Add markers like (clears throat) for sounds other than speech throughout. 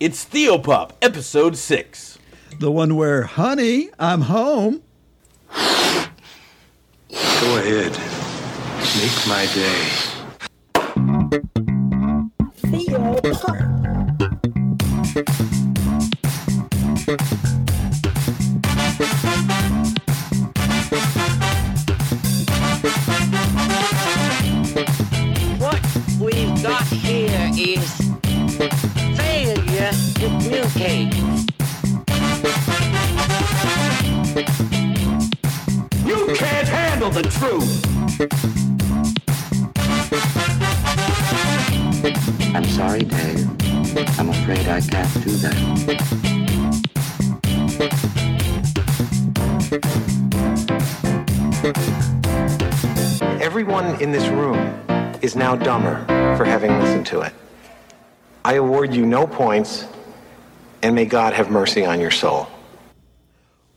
It's Theopop, episode 6. The one where, honey, I'm home. Go ahead. Make my day. What communicate. You can't handle the truth! I'm sorry, Dave. I'm afraid I can't do that. Everyone in this room is now dumber for having listened to it. I award you no points, and may God have mercy on your soul.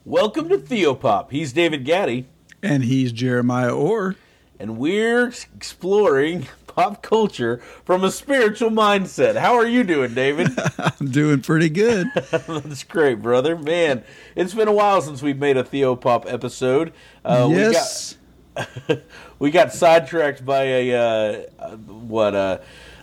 Welcome to Theopop. He's David Gaddy, And he's Jeremiah Orr. and we're exploring pop culture from a spiritual mindset. How are you doing, David? (laughs) I'm doing pretty good. (laughs) That's great, brother. Man, it's been a while since we've made a Theopop episode. Uh, yes. We got, (laughs) we got sidetracked by a, uh, uh, what, uh,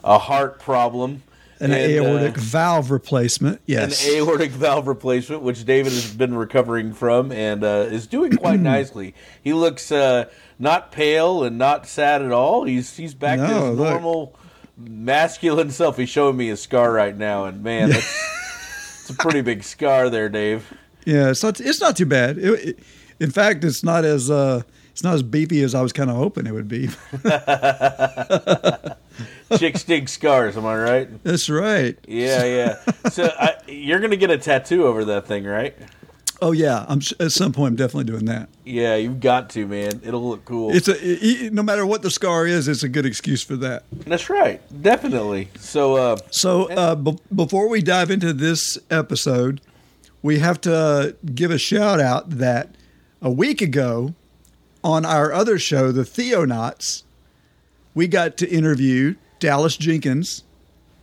a heart problem. An And, uh, aortic valve replacement. Yes. an aortic valve replacement, which David has been recovering from and uh, is doing quite (clears throat) nicely. He looks uh, not pale and not sad at all. He's he's back to his look. normal masculine self. He's showing me his scar right now, and man, that's it's a pretty big scar there, Dave. yeah, it's not. It's not too bad. It- it- in fact, it's not as uh, it's not as beefy as I was kind of hoping it would be. (laughs) (laughs) (laughs) Chick stink scars, am I right? That's right. Yeah, yeah. So I, you're gonna get a tattoo over that thing, right? Oh yeah, I'm at some point I'm definitely doing that. Yeah, you've got to, man. It'll look cool. It's a i- i- no matter what the scar is, it's a good excuse for that. That's right, definitely. So, uh, So uh, b- before we dive into this episode, we have to give a shout out that a week ago on our other show, the Theonauts, we got to interview Dallas Jenkins,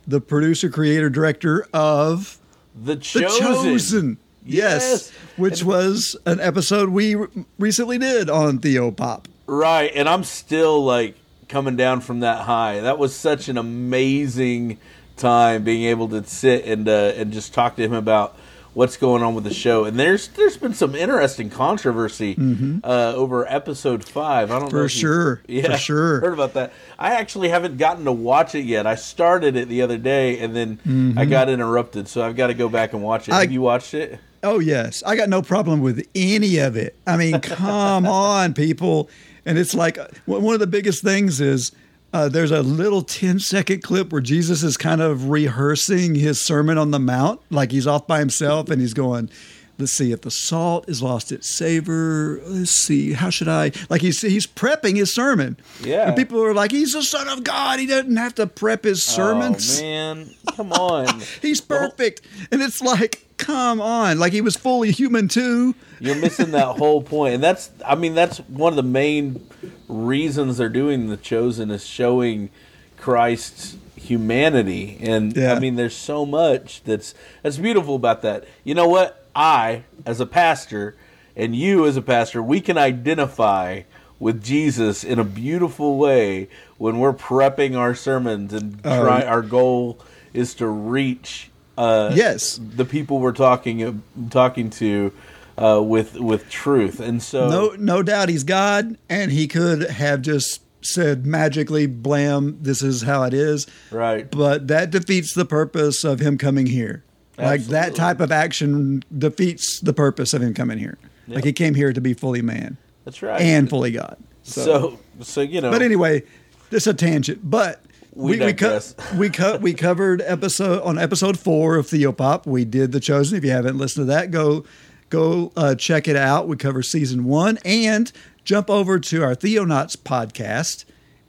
the producer, creator, director of the The chosen. Chosen. Yes, Yes. which was an episode we recently did on Theopop. Right, and I'm still like coming down from that high. That was such an amazing time being able to sit and uh, and just talk to him about what's going on with the show. And there's there's been some interesting controversy uh, over episode five. I don't know Mm-hmm. For you- sure, (laughs) for yeah, sure. Heard about that? I actually haven't gotten to watch it yet. I started it the other day and then I got interrupted, so I've got to go back and watch it. Mm-hmm. I- Have you watched it? Oh yes, I got no problem with any of it. I mean, come (laughs) on, people. And it's like one one of the biggest things is uh, there's a little 10 second clip where Jesus is kind of rehearsing his sermon on the mount, like he's off by himself and he's going. Let's see if the salt is lost its savor. Let's see, how should I? Like he's he's prepping his sermon. Yeah. and people are like, he's the son of God. He doesn't have to prep his oh, sermons. Oh man, come on! (laughs) He's perfect. And it's like, come on. Like he was fully human too. You're missing that whole point, and that's I mean that's one of the main reasons they're doing the chosen is showing Christ's humanity, and Yeah. I mean there's so much that's that's beautiful about that. You know what? I, as a pastor, and you as a pastor, we can identify with Jesus in a beautiful way when we're prepping our sermons and Oh. try. Our goal is to reach. Uh, Yes. the people we're talking talking to uh, with with truth, and so No, no doubt he's God, and he could have just said magically, "Blam, this is how it is." right, But that defeats the purpose of him coming here. Like that type of action defeats the purpose of him coming here. Like he came here to be fully man that's right, and fully God. so so you know, But anyway, just a tangent. But We we co- we co- (laughs) we covered episode on episode four of Theopop. We did the Chosen. If you haven't listened to that, go go uh, check it out. We cover season one and jump over to our Theonauts podcast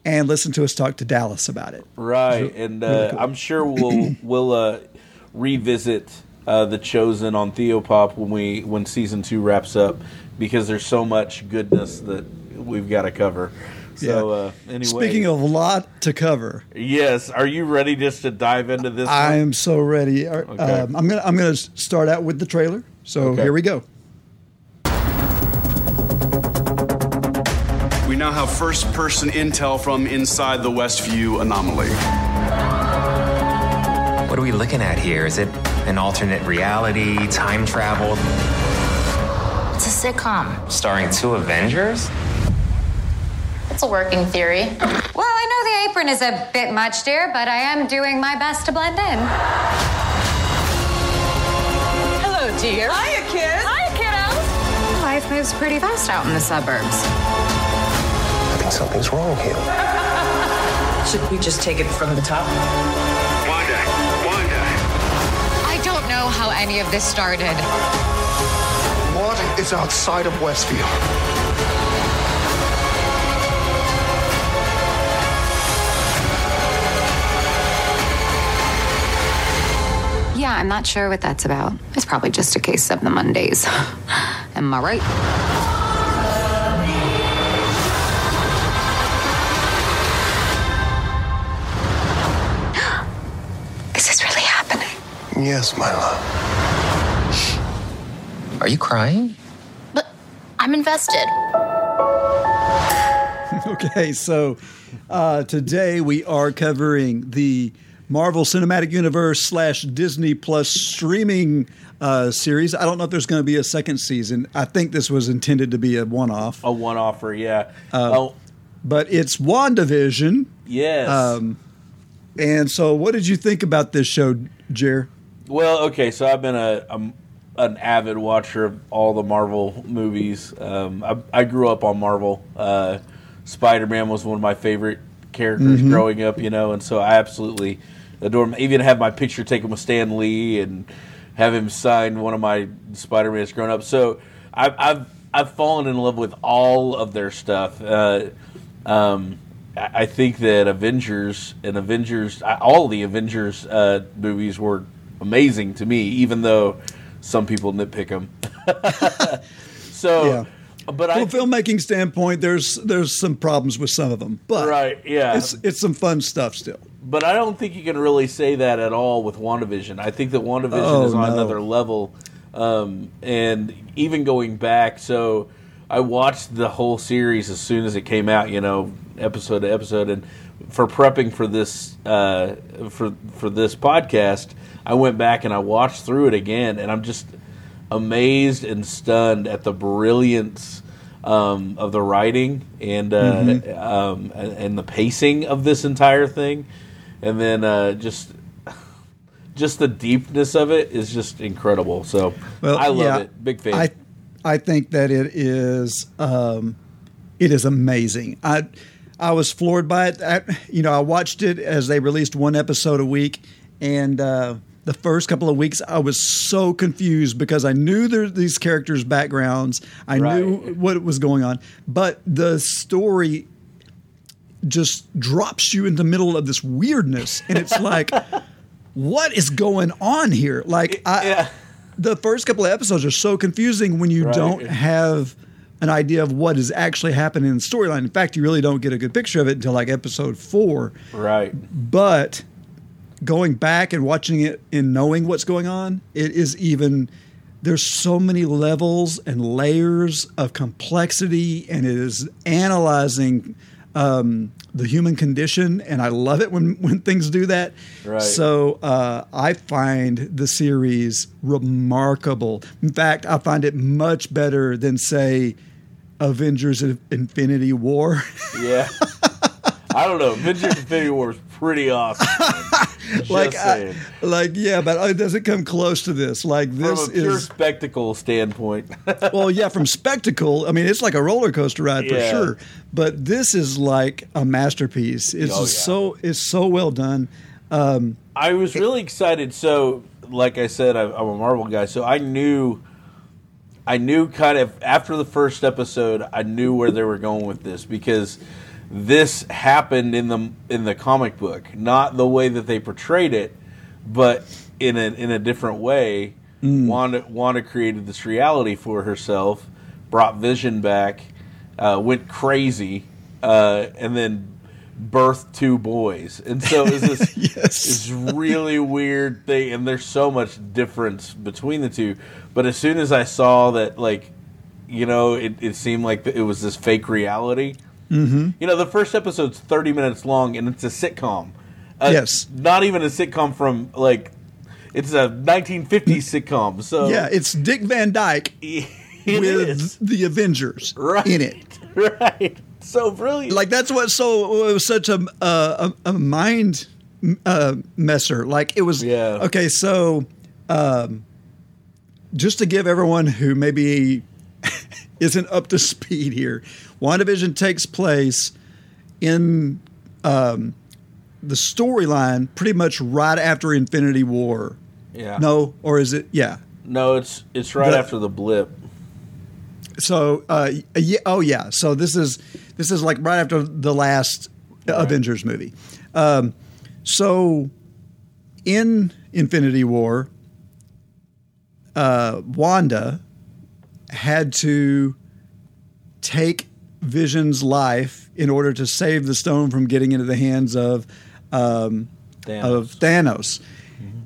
and listen to us talk to Dallas about it. right, and uh, I'm sure we'll we'll uh, revisit uh, the chosen on Theopop when we when season two wraps up because there's so much goodness that we've got to cover. So uh, anyway, Speaking of a lot to cover, yes, are you ready just to dive into this? I one? am so ready. Okay. Um, I'm gonna I'm gonna start out with the trailer. So Okay. here we go. We now have first person intel from inside the Westview anomaly. What are we looking at here? Is it an alternate reality, time travel, It's a sitcom. starring two Avengers? It's a working theory. Well, I know the apron is a bit much, dear, but I am doing my best to blend in. Hello, dear. Hiya, kids. Hiya, kiddos. Life moves pretty fast out in the suburbs. I think something's wrong here. (laughs) Should we just take it from the top? Any of this started. What is outside of Westview? Yeah, I'm not sure what that's about. It's probably just a case of the Mondays. (laughs) Am I right? (gasps) Is this really happening? Yes, my love. Are you crying? But I'm invested. (laughs) Okay, so uh, today we are covering the Marvel Cinematic Universe slash Disney Plus streaming uh, series. I don't know if there's going to be a second season. I think this was intended to be a one-off, a one offer. Yeah. Uh, oh, but it's WandaVision. yes. Um, and so, what did you think about this show, Jer? Well, okay, so I've been a, I'm an avid watcher of all the Marvel movies. Um, I, I grew up on Marvel. Uh, Spider Man was one of my favorite characters growing up, you know, and so I absolutely adore him. Even have my picture taken with Stan Lee and have him sign one of my Spider Mans growing up. So I've, I've I've fallen in love with all of their stuff. Uh, um, I I think that Avengers and Avengers, all the Avengers uh, movies were amazing to me, even though some people nitpick them. (laughs) so, Yeah. but From a filmmaking standpoint, there's there's some problems with some of them, but right, yeah, it's it's some fun stuff still. but I don't think you can really say that at all with WandaVision. I think that WandaVision Oh, is on no. another level. Um, and even going back, so I watched the whole series as soon as it came out, you know, episode to episode. And for prepping for this uh, for for this podcast, I went back and I watched through it again, and I'm just amazed and stunned at the brilliance um, of the writing and uh, Mm-hmm. um, and, the pacing of this entire thing, and then uh, just just the deepness of it is just incredible. So I love yeah, it. Big fan. I I think that it is um, it is amazing. I I was floored by it. I, you know, I watched it as they released one episode a week, and uh, the first couple of weeks I was so confused because I knew there these characters' backgrounds. I knew what was going on, but the story just drops you in the middle of this weirdness, and it's (laughs) like. What is going on here? Like, I, yeah. the first couple of episodes are so confusing when you Right. don't have an idea of what is actually happening in the storyline. In fact, you really don't get a good picture of it until like episode four. right. But going back and watching it and knowing what's going on, it is even there's so many levels and layers of complexity, and it is analyzing um, the human condition, and I love it when (laughs) when things do that. Right. So uh, I find the series remarkable. In fact, I find it much better than say Avengers: Infinity War. (laughs) Yeah. I don't know. Avengers Infinity War is pretty awesome. (laughs) Like, I, like, yeah, but it doesn't come close to this. Like, From this a pure is spectacle standpoint. (laughs) well, yeah, from spectacle. I mean, it's like a roller coaster ride for Yeah. sure. But this is like a masterpiece. It's Oh, yeah. so it's so well done. Um, I was really excited. So, like I said, I, I'm a Marvel guy, so I knew, I knew kind of after the first episode, I knew where they were going with this because this happened in the in the comic book, not the way that they portrayed it, but in a in a different way. Wanda Wanda created this reality for herself, brought Vision back, uh, went crazy, uh, and then birthed two boys, and so it was this (laughs) Yes. this really weird thing. And there's so much difference between the two. But as soon as I saw that, like, you know, it, it seemed like it was this fake reality. Mm-hmm. You know, the first episode's 30 minutes long, and it's a sitcom. Uh, Yes. not even a sitcom from like it's a 1950s sitcom. So Yeah, it's Dick Van Dyke (laughs) it with is. the Avengers Right. in it. (laughs) right. So brilliant. Like that's what so it was such a a, a mind uh, messer. Like it was. Yeah. Okay, so um, just to give everyone who maybe (laughs) isn't up to speed here, WandaVision takes place in um, the storyline pretty much right after Infinity War. yeah. No, or is it? Yeah. No, it's it's right The- after the blip. So, uh, yeah, oh yeah. So this is this is like right after the last Avengers movie. Um, so in Infinity War, uh, Wanda had to take Vision's life in order to save the stone from getting into the hands of um, of Thanos.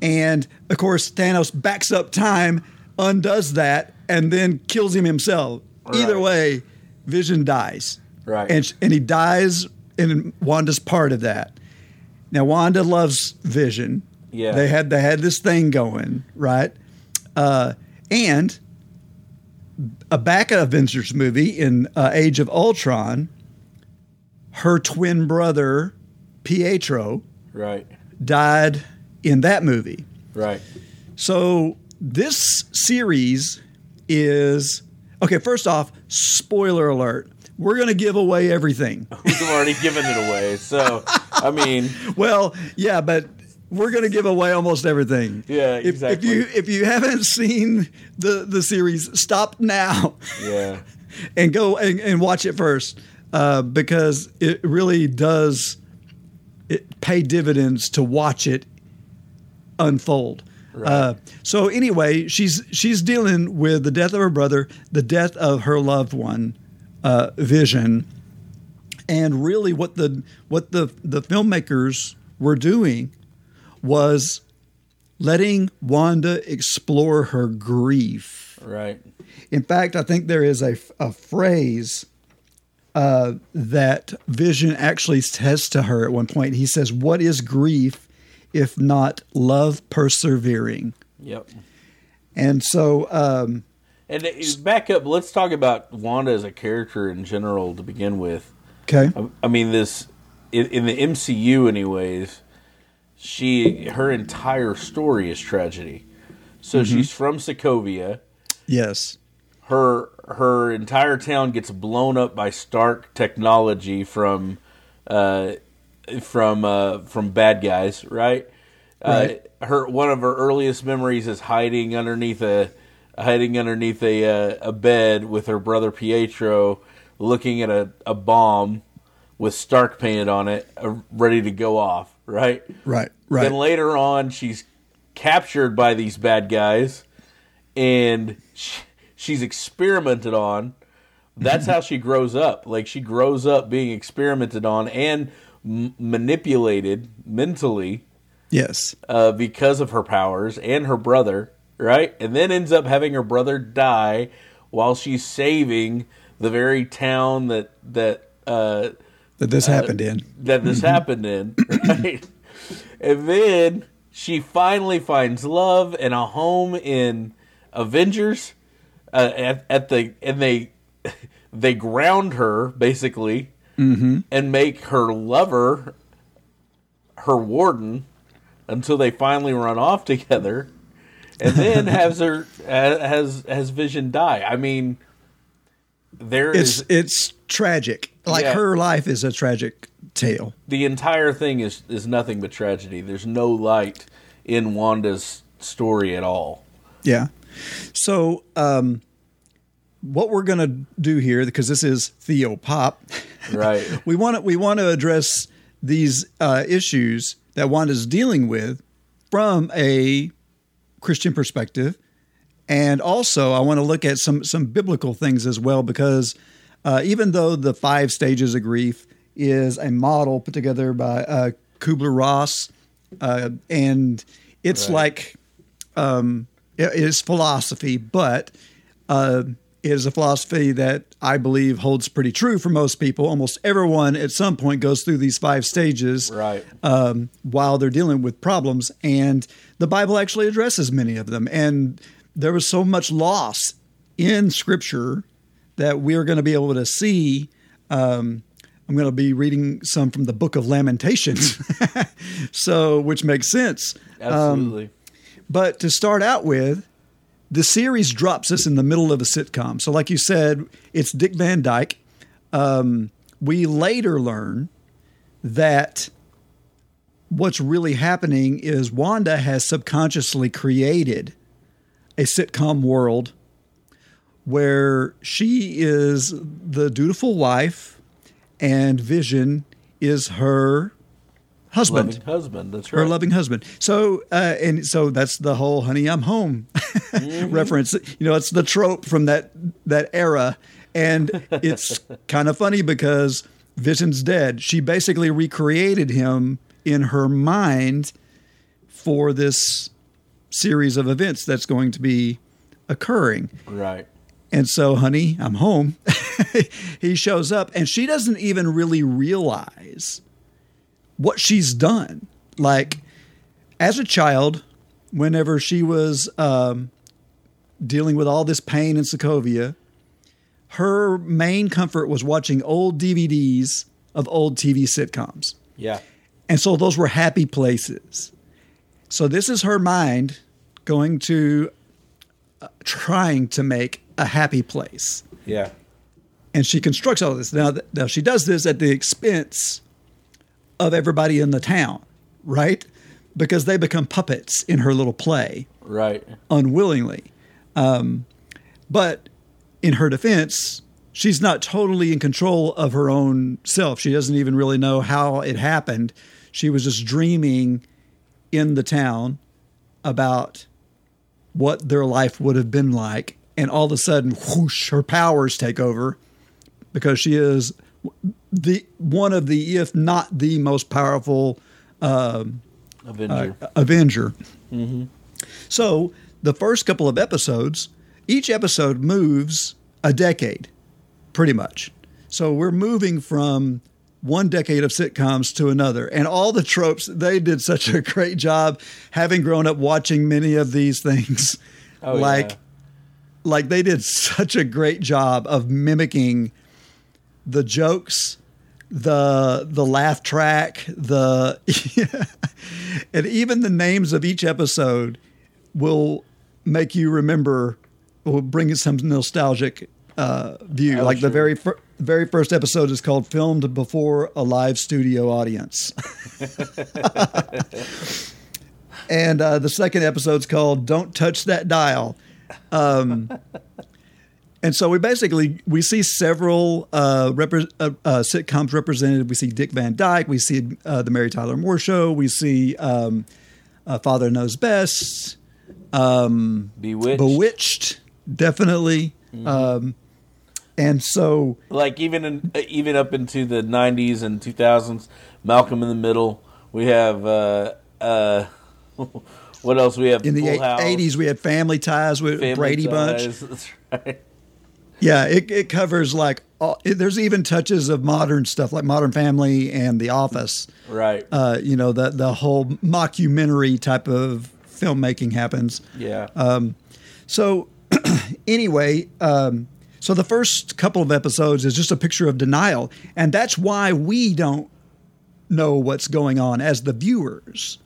And of course, Thanos backs up time, undoes that, and then kills him himself. Either way, Vision dies. Right. And, and he dies, and Wanda's part of that. Now, Wanda loves Vision. Yeah. They had they had this thing going, right? Uh, and a back of Avengers movie in uh, Age of Ultron, her twin brother Pietro Right. died in that movie. Right. So this series is okay. First off, spoiler alert: we're going to give away everything. (laughs) We've already given it away. So I mean, (laughs) Well, yeah, but we're going to give away almost everything. Yeah, If, exactly. if you if you haven't seen the the series, stop now yeah. (laughs) and go and, and watch it first uh, because it really does it pay dividends to watch it unfold. Uh, so anyway, she's she's dealing with the death of her brother, the death of her loved one, uh, Vision, and really what the what the the filmmakers were doing was letting Wanda explore her grief. Right. In fact, I think there is a, a phrase uh, that Vision actually says to her at one point. He says, What is grief if not love persevering? Yep. And so, um, And back up. Let's talk about Wanda as a character in general to begin with. okay. I, I mean, this in, in the MCU, anyways. She her entire story is tragedy. So Mhm. she's from Sokovia. Yes. her her entire town gets blown up by Stark technology from uh, from uh, from bad guys, right? Right. Uh, her one of her earliest memories is hiding underneath a hiding underneath a uh, a bed with her brother Pietro, looking at a, a bomb with Stark painted on it, uh, ready to go off, right? Right. Right. Then later on, she's captured by these bad guys, and sh she's experimented on. That's how she grows up. Like she grows up being experimented on and m- manipulated mentally Yes. uh, because of her powers and her brother, right? And then ends up having her brother die while she's saving the very town that that uh, That this uh, happened in. That this Mhm. happened in, (coughs) right? and then she finally finds love and a home in Avengers uh, at, at the and they (laughs) they ground her basically Mm-hmm. and make her lover her warden until they finally run off together and then (laughs) has her has has vision die i mean there It's is it's tragic. Like Yeah. her life is a tragic tale. the entire thing is is nothing but tragedy there's no light in wanda's story at all Yeah. So, um, what we're going to do here, because this is Theo Pop, right (laughs) we want to we want to address these uh, issues that Wanda's dealing with from a Christian perspective, and also I want to look at some some biblical things as well because uh, even though the five stages of grief is a model put together by uh, Kubler Ross, uh, and it's Right. like um, it is philosophy, but uh, it is a philosophy that I believe holds pretty true for most people. Almost everyone at some point goes through these five stages Right. um, while they're dealing with problems, and the Bible actually addresses many of them. And there was so much loss in Scripture that we are going to be able to see. Um, I'm going to be reading some from the Book of Lamentations, (laughs) so which makes sense. Um, Absolutely. but to start out with, the series drops us in the middle of a sitcom. So, like you said, it's Dick Van Dyke. Um, we later learn that what's really happening is Wanda has subconsciously created a sitcom world where she is the dutiful wife and Vision is her husband Loving husband. That's her right. loving husband. So, uh, and so that's the whole "Honey, I'm Home" (laughs) reference. You know, it's the trope from that that era, and it's (laughs) kind of funny because Vision's dead. She basically recreated him in her mind for this series of events that's going to be occurring. Right. And so, honey, I'm home. (laughs) he shows up, and she doesn't even really realize what she's done. Like, as a child, whenever she was um, dealing with all this pain in Sokovia, her main comfort was watching old DVDs of old TV sitcoms. Yeah. And so those were happy places. So this is her mind going to uh, trying to make a happy place. Yeah. And she constructs all this. Now, th- now she does this at the expense of everybody in the town, right? Because they become puppets in her little play Right. unwillingly. Um, but in her defense, she's not totally in control of her own self. She doesn't even really know how it happened. She was just dreaming in the town about what their life would have been like. And all of a sudden, whoosh, her powers take over because she is the one of the, if not the most powerful um, Avenger. uh, Avenger. mm-hmm. So the first couple of episodes, each episode moves a decade, pretty much. So we're moving from one decade of sitcoms to another. And all the tropes, they did such a (laughs) great job having grown up watching many of these things. Oh, like yeah. Like they did (laughs) such a great job of mimicking the jokes, the the laugh track, the (laughs) and even the names of each episode will make you remember will bring you some nostalgic uh, view. Oh, like the very fir- very first episode is called "Filmed Before a Live Studio Audience," (laughs) and uh, the second episode's called "Don't Touch That Dial." Um, and so we basically we see several uh, repre- uh, uh, sitcoms represented. We see Dick Van Dyke. We see uh, the Mary Tyler Moore Show. We see um, uh, Father Knows Best. Um, Bewitched. Bewitched, definitely. Um, and so like even in, uh, even up into the 90s and 2000s malcolm in the middle we have uh uh (laughs) what else we have in the Full eight- House, 80s, we had Family Ties with Family Brady Bunch. Ties, that's right Yeah, it, it covers like all, it, there's even touches of modern stuff like Modern Family and The Office. Right. Uh, you know the the whole mockumentary type of filmmaking happens. Yeah. Um, so (clears throat) anyway, um, so the first couple of episodes is just a picture of denial, and that's why we don't know what's going on as the viewers,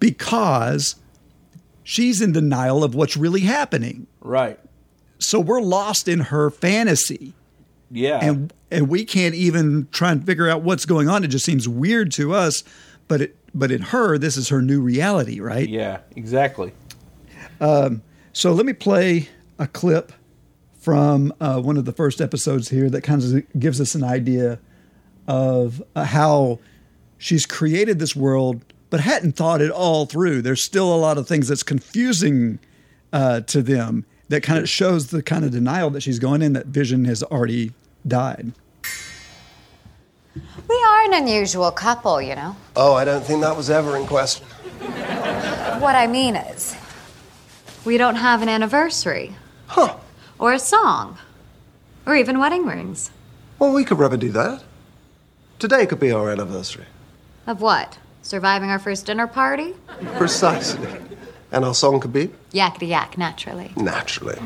because she's in denial of what's really happening. right So we're lost in her fantasy yeah and and we can't even try and figure out what's going on. It just seems weird to us, but it but in her, this is her new reality, right? yeah exactly Um, so let me play a clip from uh, one of the first episodes here that kind of gives us an idea of uh, how she's created this world, but hadn't thought it all through. There's still a lot of things that's confusing uh, to them that kind of shows the kind of denial that she's going in that Vision has already died. We are an unusual couple, you know. Oh, I don't think that was ever in question. What I mean is, we don't have an anniversary. Huh. Or a song. Or even wedding rings. Well, we could remedy that. Today could be our anniversary. Of what? Surviving our first dinner party? Precisely. And our song could be? Yakety yak, naturally. Naturally.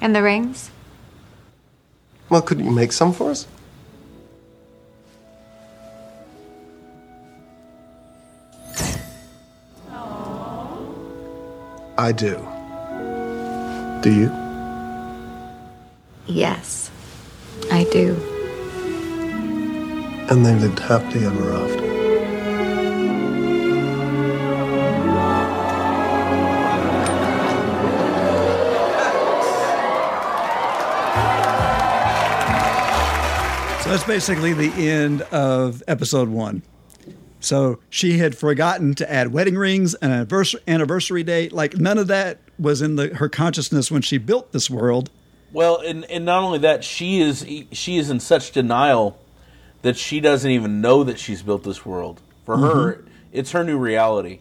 And the rings? Well, couldn't you make some for us? I do. Do you? Yes, I do. And they lived happily ever after. So that's basically the end of episode one. So she had forgotten to add wedding rings, an anniversary, anniversary date. Like none of that was in the, her consciousness when she built this world. Well, and and not only that, she is she is in such denial that she doesn't even know that she's built this world. For her, it's her new reality.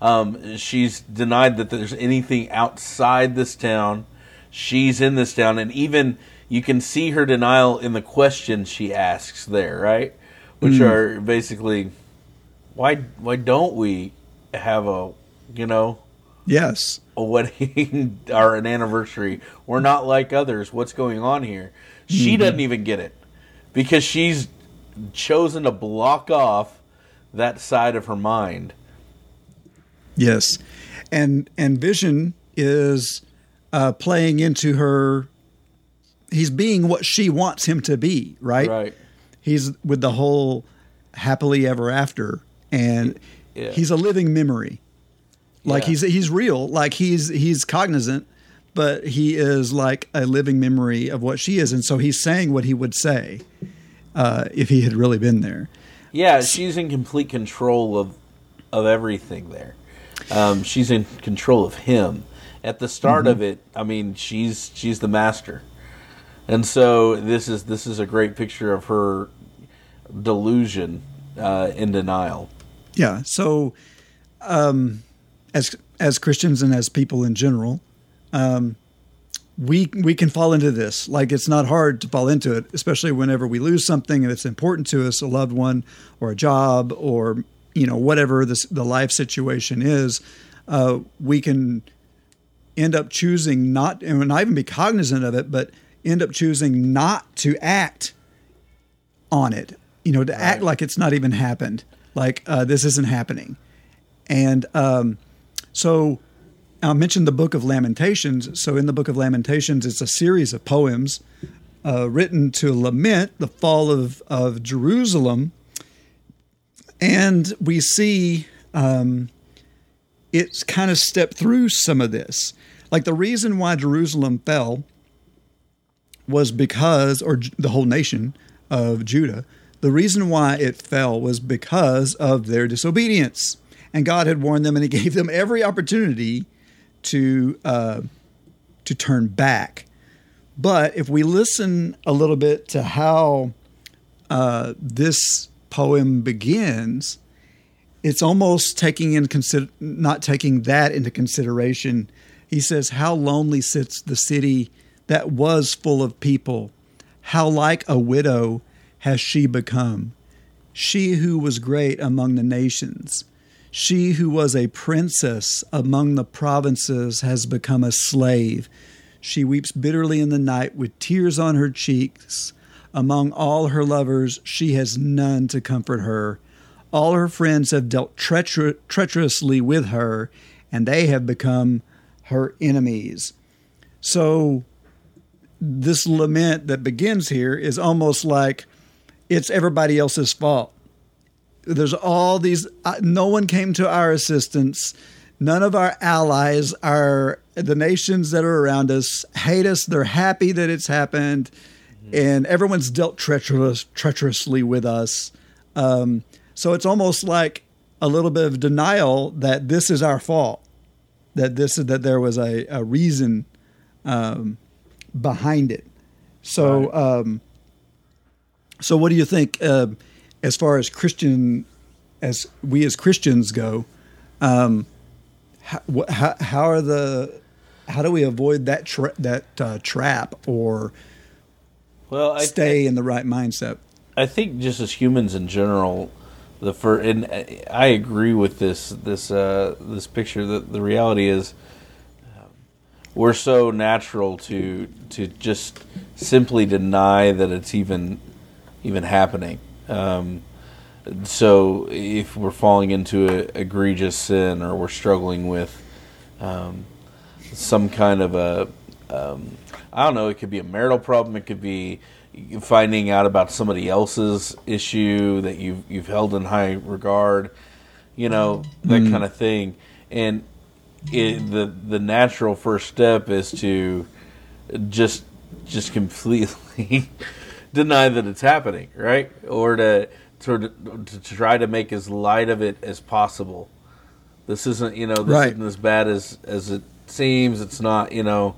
Um, she's denied that there's anything outside this town. She's in this town, and even you can see her denial in the questions she asks there, right? Which Mm. are basically, why why don't we have a you know Yes. a wedding (laughs) or an anniversary. We're not like others. What's going on here? She Mhm. doesn't even get it because she's chosen to block off that side of her mind. Yes, and and Vision is uh, playing into her. He's being what she wants him to be, right? Right. He's with the whole happily ever after, and Yeah. he's a living memory. Like Yeah. he's he's real. Like he's he's cognizant, but he is like a living memory of what she is, and so he's saying what he would say uh, if he had really been there. Yeah, she's in complete control of of everything there. Um, she's in control of him. At the start Mhm. of it, I mean, she's she's the master, and so this is this is a great picture of her delusion uh, in denial. Yeah. So, um, as as Christians and as people in general, um, we we can fall into this. Like it's not hard to fall into it, especially whenever we lose something that's important to us, a loved one, or a job, or you know whatever this, the life situation is. Uh, we can end up choosing not, and not even be cognizant of it, but end up choosing not to act on it. You know, to act like it's not even happened, like uh, this isn't happening. And um, so I mentioned the Book of Lamentations. So in the Book of Lamentations, it's a series of poems uh, written to lament the fall of, of Jerusalem. And we see um, it's kind of stepped through some of this. Like the reason why Jerusalem fell was because, or the whole nation of Judah, the reason why it fell was because of their disobedience. And God had warned them, and He (laughs) gave them every opportunity to uh, to turn back. But if we listen a little bit to how uh, this poem begins, it's almost taking in consider not taking that into consideration. He says, "How lonely sits the city that was full of people. How like a widow has she become. She who was great among the nations, she who was a princess among the provinces, has become a slave. She weeps bitterly in the night with tears on her cheeks. Among all her lovers, she has none to comfort her. All her friends have dealt treacher- treacherously with her, and they have become her enemies. So, this lament that begins here is almost like it's everybody else's fault. There's all these, uh, no one came to our assistance. None of our allies, our the nations that are around us, hate us. They're happy that it's happened, and everyone's dealt treacherous, treacherously with us. Um, so it's almost like a little bit of denial that this is our fault, that this is that there was a, a reason um, behind it. So, um, so what do you think uh, as far as Christian, as we as Christians go? Um, how, how, how are the how do we avoid that tra- that uh, trap or Well, I stay in the right mindset? I think just as humans in general, the fir- and I agree with this this uh, this picture. That the reality is, um, we're so natural to to just simply deny that it's even even happening. Um, so if we're falling into a egregious sin or we're struggling with um, some kind of a um, I don't know, it could be a marital problem, it could be finding out about somebody else's issue that you've you've held in high regard, you know, that Mm. kind of thing. And it, the the natural first step is to just just completely (laughs) deny that it's happening, right? Or to of to try to make as light of it as possible. This isn't, you know, this Right. isn't as bad as as it seems. It's not, you know,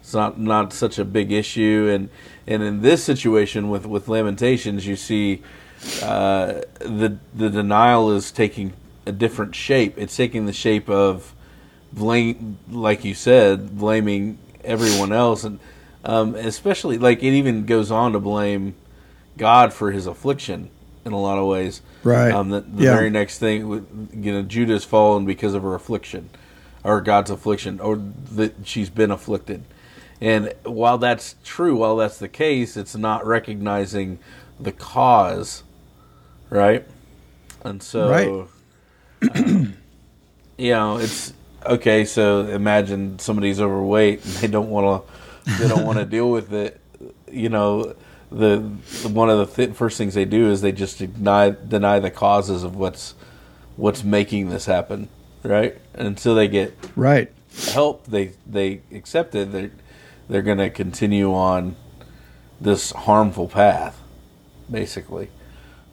it's not not such a big issue. And and in this situation with with Lamentations, you see uh, the the denial is taking a different shape. It's taking the shape of blame, like you said, blaming everyone else, and um, especially like it even goes on to blame God for his affliction in a lot of ways. Right. Um, the the Yeah. very next thing, you know, Judah's fallen because of her affliction, or God's affliction, or that she's been afflicted. And while that's true, while that's the case, it's not recognizing the cause, right? And so, Right. um, you know, it's okay. So imagine somebody's overweight and they don't want to, they don't want to deal with it. You know, the, the one of the th- first things they do is they just deny deny the causes of what's what's making this happen, right? Until they get Right. help, they they accept it. They're they're going to continue on this harmful path, basically.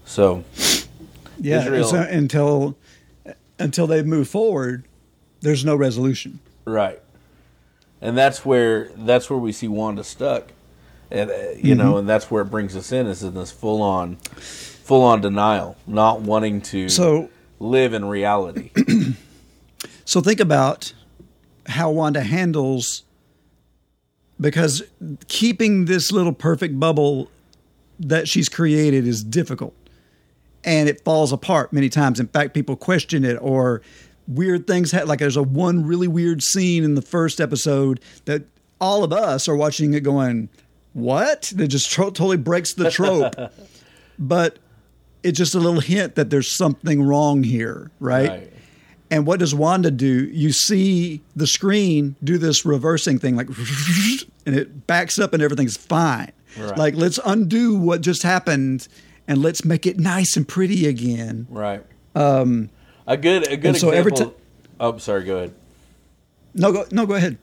So Yeah. Israel- so until until they move forward, there's no resolution. Right, and that's where that's where we see Wanda stuck, and uh, you know, Mhm. and that's where it brings us in is in this full on, full on denial, not wanting to So- live in reality. (clears throat) So think about how Wanda handles because keeping this little perfect bubble that she's created is difficult and it falls apart many times. In fact, people question it or weird things ha- like there's a one really weird scene in the first episode that all of us are watching it going, "What?" That just tro- totally breaks the trope. (laughs) but it's just a little hint that there's something wrong here, right? Right. And what does Wanda do? You see the screen do this reversing thing, like, (laughs) and it backs up and everything's fine. Right. Like, let's undo what just happened and let's make it nice and pretty again. Right. Um, A good a good And so example. every ti- oh, sorry. Go ahead. no, go, no, go ahead.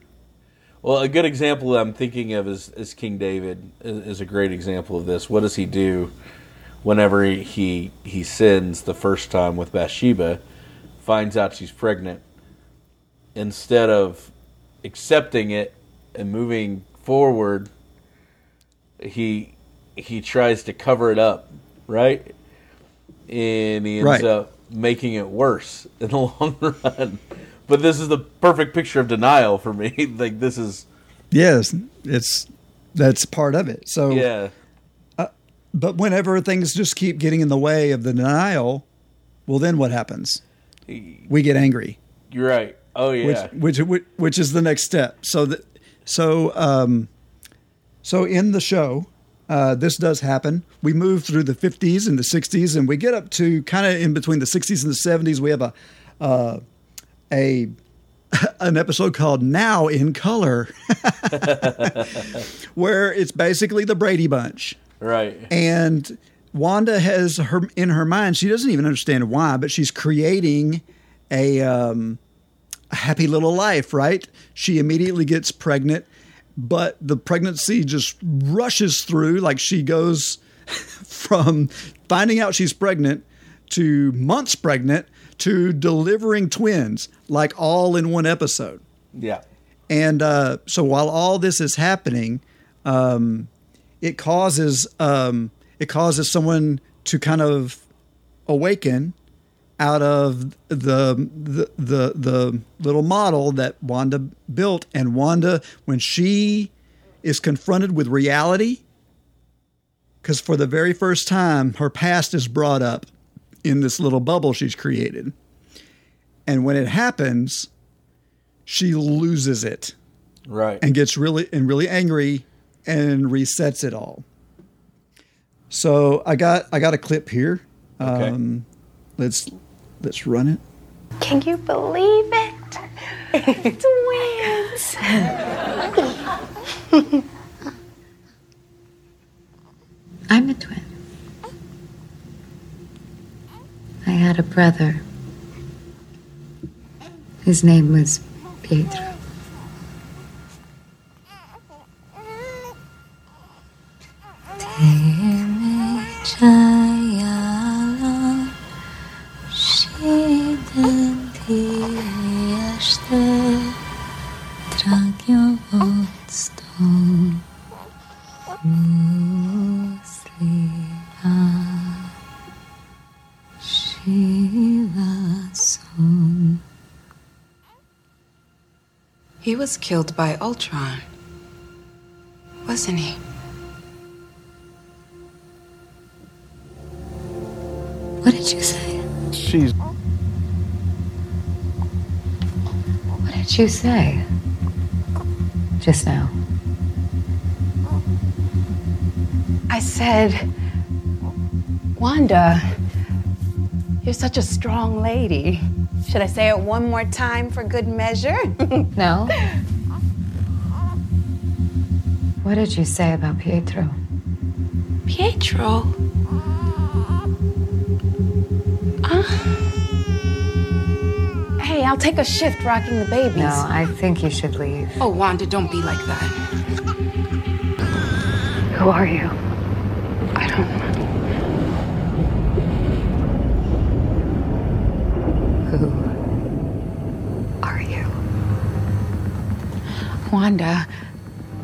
Well, a good example I'm thinking of is, is King David is, is a great example of this. What does he do whenever he, he he sins the first time with Bathsheba, finds out she's pregnant, instead of accepting it and moving forward, he he tries to cover it up, right? And he ends Right. up making it worse (laughs) in the long run. But this is the perfect picture of denial for me. (laughs) like this is Yes, it's that's part of it. So, yeah. but whenever things just keep getting in the way of the denial, well, then what happens? We get angry. You're right. Oh yeah. which, which which is the next step. So that so um, so in the show, uh, this does happen. We move through the 50s and the 60s, and we get up to kind of in between the 60s and the 70s. We have a uh, a (laughs) an episode called Now in Color, (laughs) where it's basically the Brady Bunch. right. And Wanda has her in her mind. She doesn't even understand why, but she's creating a, um, a happy little life. Right? She immediately gets pregnant, but the pregnancy just rushes through. Like she goes (laughs) from finding out she's pregnant to months pregnant to delivering twins, like all in one episode. Yeah. And uh, so while all this is happening, um, it causes um, it causes someone to kind of awaken out of the, the the the little model that Wanda built and Wanda when she is confronted with reality cuz for the very first time her past is brought up in this little bubble she's created and when it happens she loses it Right. and gets really and really angry and resets it all. So I got I got a clip here. Okay. Um, let's let's run it. Can you believe it? Twins. I'm a twin. I had a brother. His name was Pietro. He was killed by Ultron, wasn't he? What did you say? She's. Did you say? Just now. I said, Wanda, you're such a strong lady. Should I say it one more time for good measure? (laughs) No? What did you say about Pietro? Pietro? Uh, hey, I'll take a shift rocking the babies. No, I think you should leave. Oh, Wanda, don't be like that. Who are you? I don't know. Who are you? Wanda,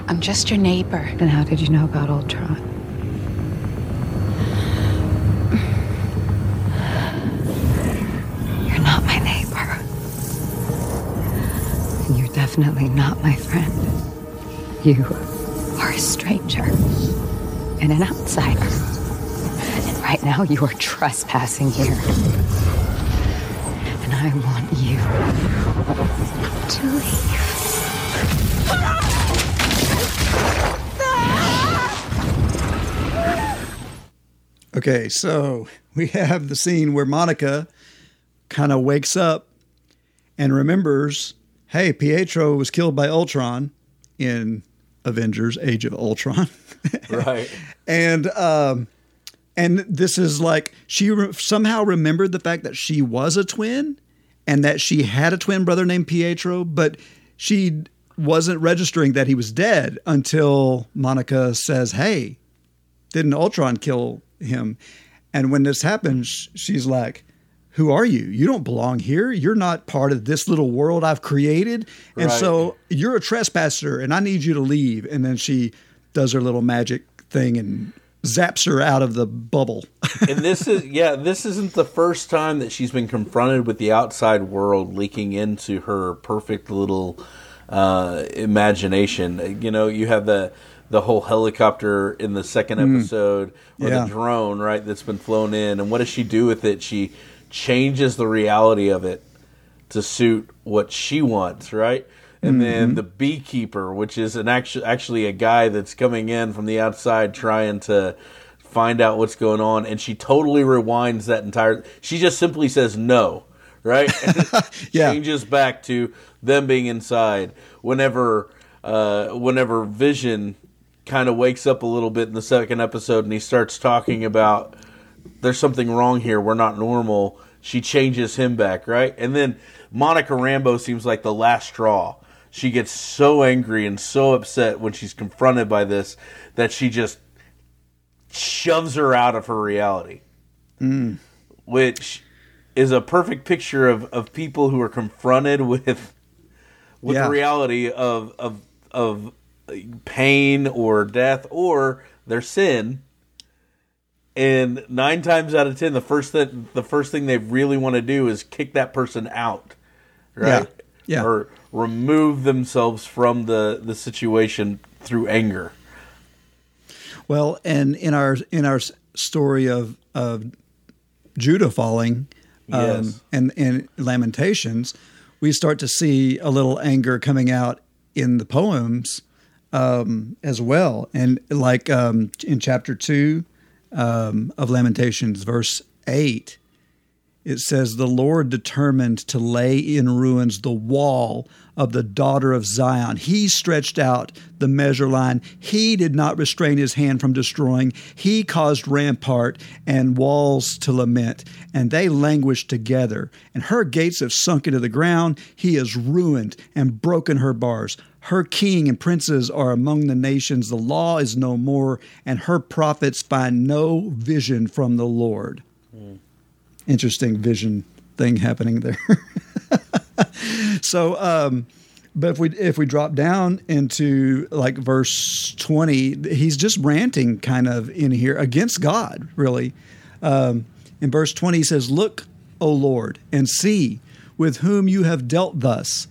I'm just your neighbor. And how did you know about Ultron? You're not my neighbor. And you're definitely not my friend. You are a stranger and an outsider. And right now you are trespassing here. And I want you to leave. Okay, so we have the scene where Monica kind of wakes up and remembers, hey, Pietro was killed by Ultron in Avengers: Age of Ultron. (laughs) Right. and um and this is like she re- somehow remembered the fact that she was a twin and that she had a twin brother named Pietro, but she wasn't registering that he was dead until Monica says, "Hey, didn't Ultron kill him?" And when this happens, she's like, "Who are you? You don't belong here. You're not part of this little world I've created, and Right. so you're a trespasser, and I need you to leave." And then she does her little magic thing and zaps her out of the bubble. (laughs) and this is yeah, this isn't the first time that she's been confronted with the outside world leaking into her perfect little uh, imagination. You know, you have the the whole helicopter in the second Mm. episode, or Yeah. the drone, right? That's been flown in, and what does she do with it? She changes the reality of it to suit what she wants, right? And then Mhm. the beekeeper, which is an actually actually a guy that's coming in from the outside trying to find out what's going on, and she totally rewinds that entire. She just simply says no, right? (laughs) Yeah. Changes back to them being inside. Whenever, uh, whenever Vision kind of wakes up a little bit in the second episode, and he starts talking about there's something wrong here. We're not normal. She changes him back, right? And then Monica Rambo seems like the last straw. She gets so angry and so upset when she's confronted by this that she just shoves her out of her reality, Mm. which is a perfect picture of, of people who are confronted (laughs) with with Yeah. the reality of of of pain or death or their sin. And nine times out of ten, the first thing the first thing they really want to do is kick that person out, right? Yeah. Yeah. Or remove themselves from the the situation through anger. Well, and in our in our story of of Judah falling, um, Yes. and and Lamentations, we start to see a little anger coming out in the poems um, as well, and like um, in chapter two um, of Lamentations, verse eight. It says, The Lord determined to lay in ruins the wall of the daughter of Zion. He stretched out the measure line. He did not restrain his hand from destroying. He caused rampart and walls to lament, and they languished together. And her gates have sunk into the ground. He has ruined and broken her bars. Her king and princes are among the nations. The law is no more, and her prophets find no vision from the Lord hmm. Interesting vision thing happening there. (laughs) so, um, but if we if we drop down into like verse twenty, he's just ranting kind of in here against God, really. Um, in verse twenty, he says, "Look, O Lord, and see with whom you have dealt thus.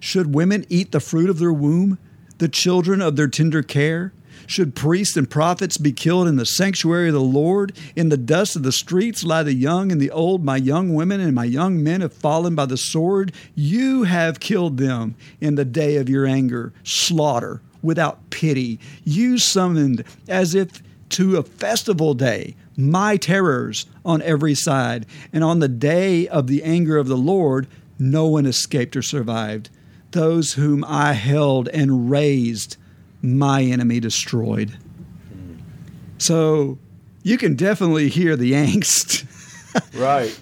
Should women eat the fruit of their womb, the children of their tender care?" Should priests and prophets be killed in the sanctuary of the Lord? In the dust of the streets lie the young and the old. My young women and my young men have fallen by the sword. You have killed them in the day of your anger, slaughter without pity. You summoned as if to a festival day my terrors on every side. And on the day of the anger of the Lord, no one escaped or survived. Those whom I held and raised, my enemy destroyed. So you can definitely hear the angst. (laughs) Right.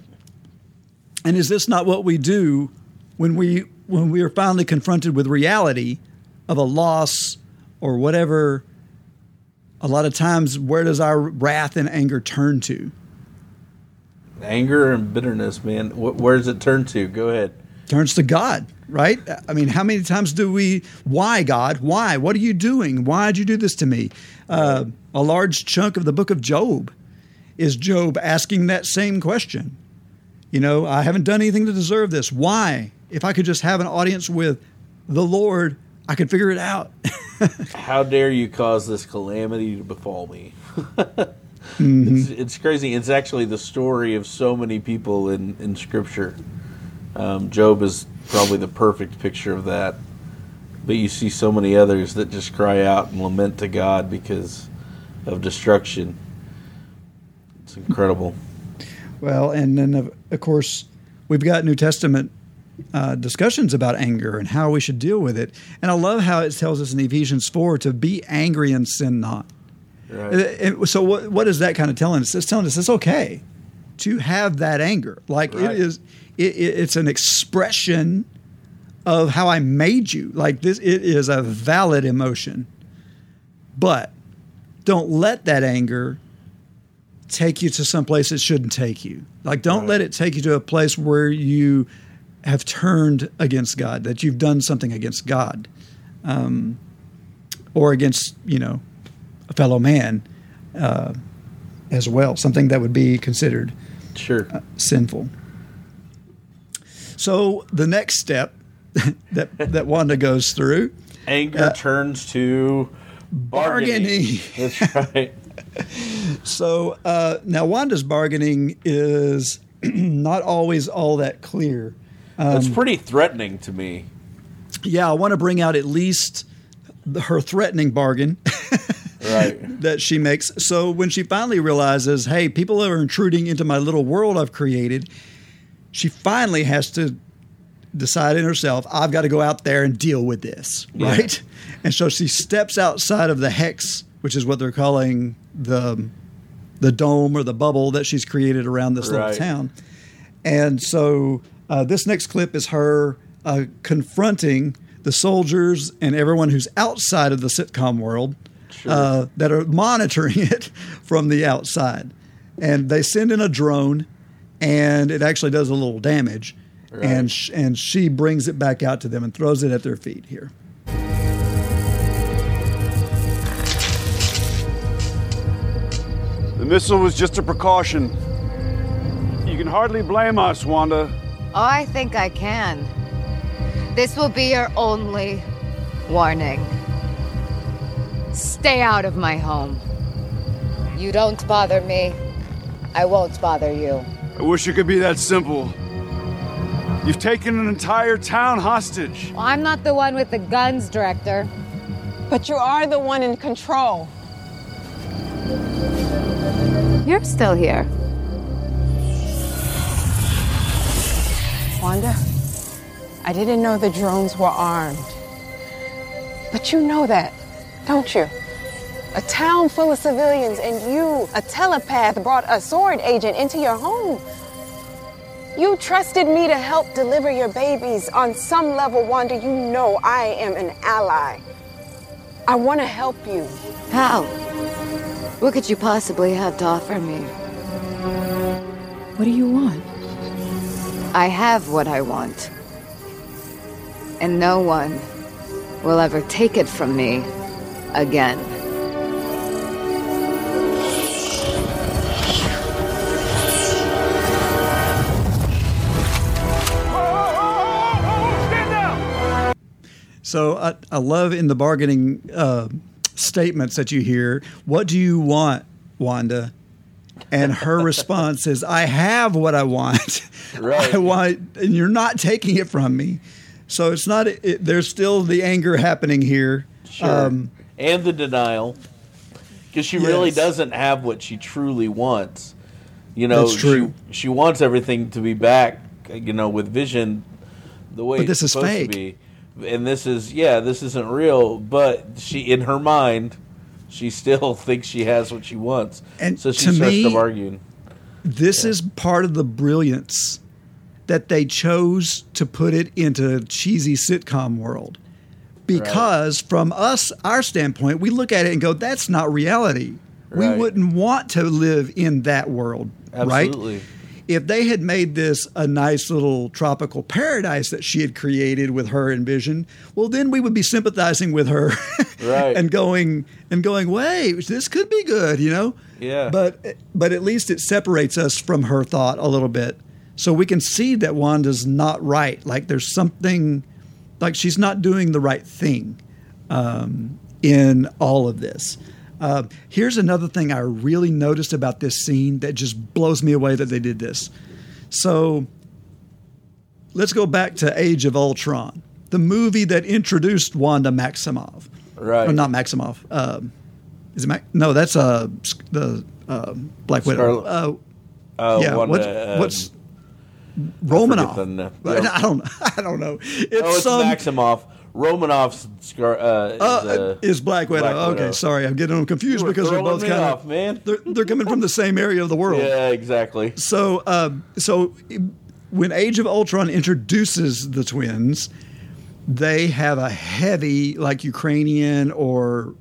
And is this not what we do when we when we are finally confronted with reality of a loss or whatever? A lot of times, where does our wrath and anger turn to? Anger and bitterness, man. Wh- Where does it turn to? Go ahead. Turns to God, right? I mean, how many times do we? Why God? Why? What are you doing? Why did you do this to me? Uh, a large chunk of the book of Job is Job asking that same question. You know, I haven't done anything to deserve this. Why? If I could just have an audience with the Lord, I could figure it out. (laughs) How dare you cause this calamity to befall me? (laughs) Mhm. it's, it's crazy. It's actually the story of so many people in, in Scripture. Um, Job is probably the perfect picture of that. But you see so many others that just cry out and lament to God because of destruction. It's incredible. Well, and then of, of course we've got New Testament uh, discussions about anger and how we should deal with it. And I love how it tells us in Ephesians four to be angry and sin not. Right. And so what what is that kind of telling us? It's telling us it's okay to have that anger. Like Right. it is, it, it- it's an expression of how I made you. Like this, it is a valid emotion. But don't let that anger take you to some place it shouldn't take you. Like, don't let it take you to a place where you have turned against God, that you've done something against God, um, or against you know a fellow man uh, as well, something that would be considered sure uh, sinful. So the next step (laughs) that that Wanda goes through Anger Uh, turns to bargaining. bargaining. (laughs) That's right. So uh, now Wanda's bargaining is (clears throat) not always all that clear. it's Um, pretty threatening to me. Yeah, I want to bring out at least the, her threatening bargain (laughs) Right. that she makes. So when she finally realizes, hey, people are intruding into my little world I've created, she finally has to decide in herself, I've got to go out there and deal with this, Yeah. right? And so she steps outside of the hex, which is what they're calling the the dome or the bubble that she's created around this little town. And so uh, this next clip is her uh, confronting the soldiers and everyone who's outside of the sitcom world uh, that are monitoring (laughs) it from the outside. And they send in a drone, and it actually does a little damage. Right. And sh- and she brings it back out to them and throws it at their feet here. The missile was just a precaution. You can hardly blame us, Wanda. Oh, I think I can. This will be your only warning. Stay out of my home. You don't bother me, I won't bother you. I wish it could be that simple. You've taken an entire town hostage. Well, I'm not the one with the guns, Director. But you are the one in control. You're still here. Wanda, I didn't know the drones were armed. But you know that, don't you? A town full of civilians and you, a telepath, brought a S.W.O.R.D. agent into your home. You trusted me to help deliver your babies. On some level, Wanda, you know I am an ally. I want to help you. How? What could you possibly have to offer me? What do you want? I have what I want. And no one will ever take it from me again. So I, I love in the bargaining uh, statements that you hear, what do you want, Wanda? And her (laughs) response is, I have what I want. (laughs) Right. I want, and you're not taking it from me. So it's not, it, there's still the anger happening here. Um, and the denial. Because she really doesn't have what she truly wants. You know, That's true. She, she wants everything to be back, you know, with Vision the way But this is supposed fake. And this is, yeah, this isn't real, but she, in her mind, she still (laughs) thinks she has what she wants. And so she to starts me- to arguing. This is part of the brilliance that they chose to put it into cheesy sitcom world. Because from us, our standpoint, we look at it and go, that's not reality. Right. We wouldn't want to live in that world, Absolutely. right? If they had made this a nice little tropical paradise that she had created with her and Vision, well, then we would be sympathizing with her, (laughs) Right. and going and going, wait, this could be good, you know? Yeah. But but at least it separates us from her thought a little bit, so we can see that Wanda's not right. Like there's something, like she's not doing the right thing um, in all of this. Uh, here's another thing I really noticed about this scene that just blows me away that they did this. So let's go back to Age of Ultron, the movie that introduced Wanda Maximoff. Right. Or not Maximoff. Um, is it Mac? No, that's uh the uh, Black Widow. Scarlet- Uh, Uh, yeah. one, what's uh, what's forget Romanoff? the na- (laughs) I don't. (laughs) I don't know. It's, oh, it's some Maximoff. Romanoff's Scar. Uh, is, uh, uh, is Black Widow. Black okay, Widow. sorry, I'm getting them confused because they're both kind of man. They're, they're coming from the same area of the world. (laughs) Yeah, exactly. So, uh, so when Age of Ultron introduces the twins, they have a heavy, like Ukrainian or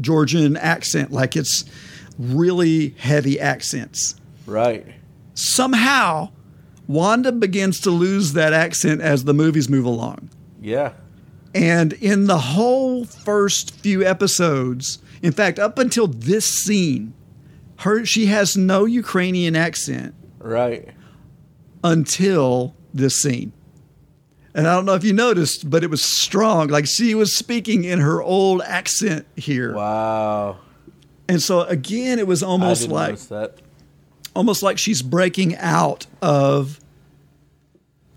Georgian accent, like it's really heavy accents. Right. Somehow, Wanda begins to lose that accent as the movies move along. Yeah. And in the whole first few episodes, in fact, up until this scene, her she has no Ukrainian accent Right. until this scene. And I don't know if you noticed, but it was strong. Like she was speaking in her old accent here. Wow. And so again, it was almost like almost like she's breaking out of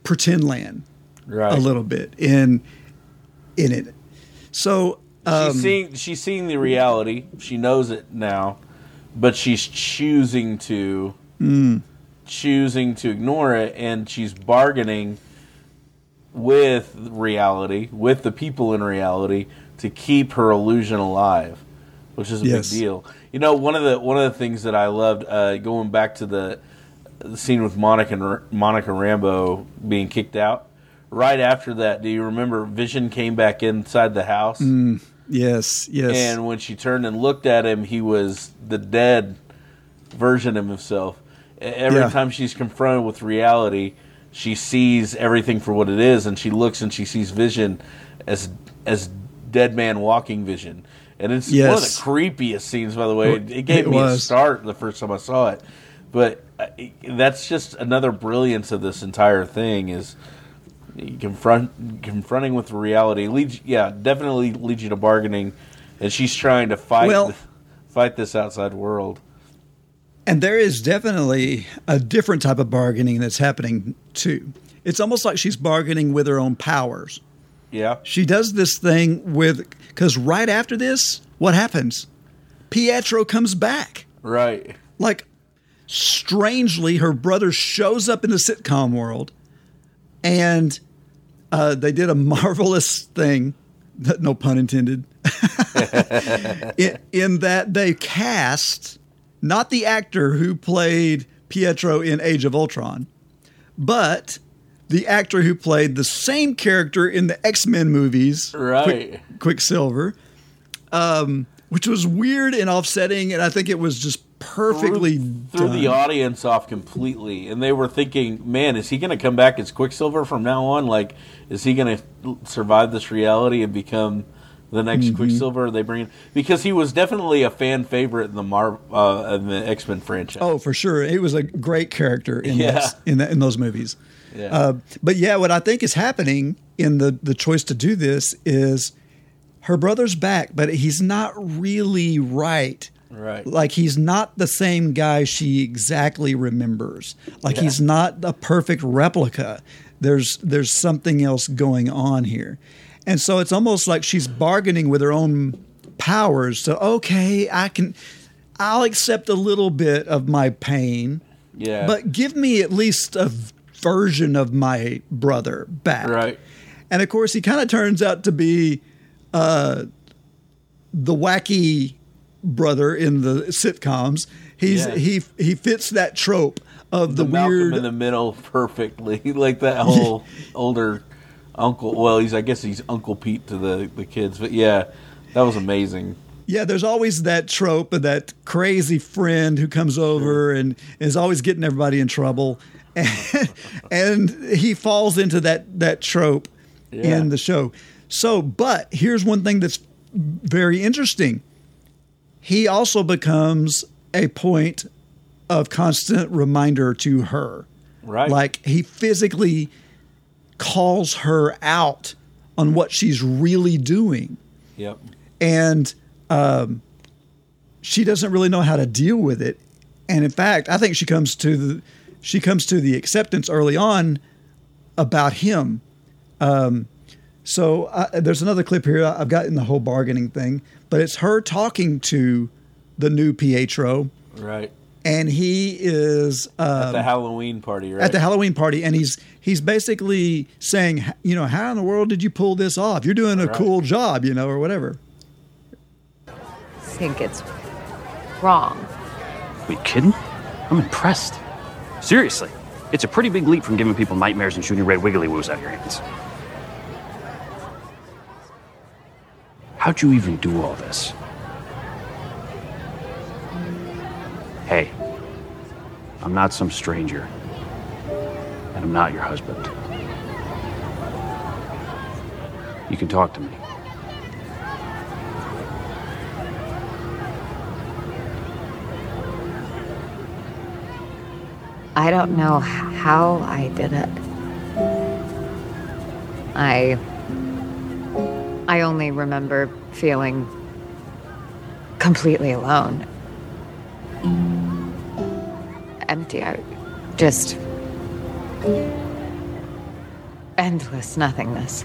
pretend land Right. a little bit in in it. So um, she's seeing she's seeing the reality. She knows it now, but she's choosing to mm, choosing to ignore it, and she's bargaining with reality, with the people in reality, to keep her illusion alive, which is a Yes. big deal. You know, one of the one of the things that I loved uh, going back to the, the scene with Monica and R- Monica Rambo being kicked out. Right after that, do you remember Vision came back inside the house? mm, yes, yes. And when she turned and looked at him, he was the dead version of himself. Every Yeah. time she's confronted with reality, she sees everything for what it is, and she looks and she sees Vision as as dead man walking Vision. and it's one of the creepiest scenes. By the way, it, gave It me a start the first time I saw it, but uh, that's just another brilliance of this entire thing is confront confronting with reality leads yeah definitely leads you to bargaining and she's trying to fight Well- fight this outside world And there is definitely a different type of bargaining that's happening too. It's almost like she's bargaining with her own powers. yeah She does this thing with because right after this, what happens? Pietro comes back. right Like strangely, her brother shows up in the sitcom world, and uh, they did a marvelous thing. No pun intended. (laughs) in, in that they cast not the actor who played Pietro in Age of Ultron, but the actor who played the same character in the X Men movies, Right. Quick, Quicksilver, um, which was weird and offsetting, and I think it was just perfectly threw done. the audience off completely and they were thinking man is he going to come back as quicksilver from now on like is he going to survive this reality and become the next Mhm. quicksilver they bring in because he was definitely a fan favorite in the Mar uh, in the x-men franchise Oh, for sure, he was a great character in Yeah. those, in, the, in those movies. Yeah. Uh, but yeah, what I think is happening in the the choice to do this is her brother's back, but he's not really right. Right. Like he's not the same guy she exactly remembers. Like Yeah. he's not a perfect replica. There's there's something else going on here. And so it's almost like she's bargaining with her own powers. So okay, I can I'll accept a little bit of my pain. Yeah. But give me at least a version of my brother back. Right. And of course, he kind of turns out to be uh, the wacky brother in the sitcoms. He's Yeah. he he fits that trope of the, Malcolm weird. in the middle perfectly (laughs) like that whole older uncle well he's i guess he's uncle pete to the the kids but yeah that was amazing yeah, there's always that trope of that crazy friend who comes over and is always getting everybody in trouble, and, (laughs) and he falls into that that trope Yeah. in the show. So, but here's one thing that's very interesting. He also becomes a point of constant reminder to her. Right. Like he physically calls her out on what she's really doing yep and um, she doesn't really know how to deal with it. And in fact, I think she comes to the she comes to the acceptance early on about him. Um, so I, there's another clip here. I've gotten the whole bargaining thing, but it's her talking to the new Pietro, right and he is um, at the halloween party right at the Halloween party, and he's he's basically saying, you know, how in the world did you pull this off? You're doing a Right. cool job, you know, or whatever. think it's wrong. Are you kidding? I'm impressed. Seriously, it's a pretty big leap from giving people nightmares and shooting red wiggly woos out of your hands. How'd you even do all this? Hey, I'm not some stranger, and I'm not your husband. You can talk to me. I don't know how I did it. I I only remember feeling completely alone. Empty. I just endless nothingness.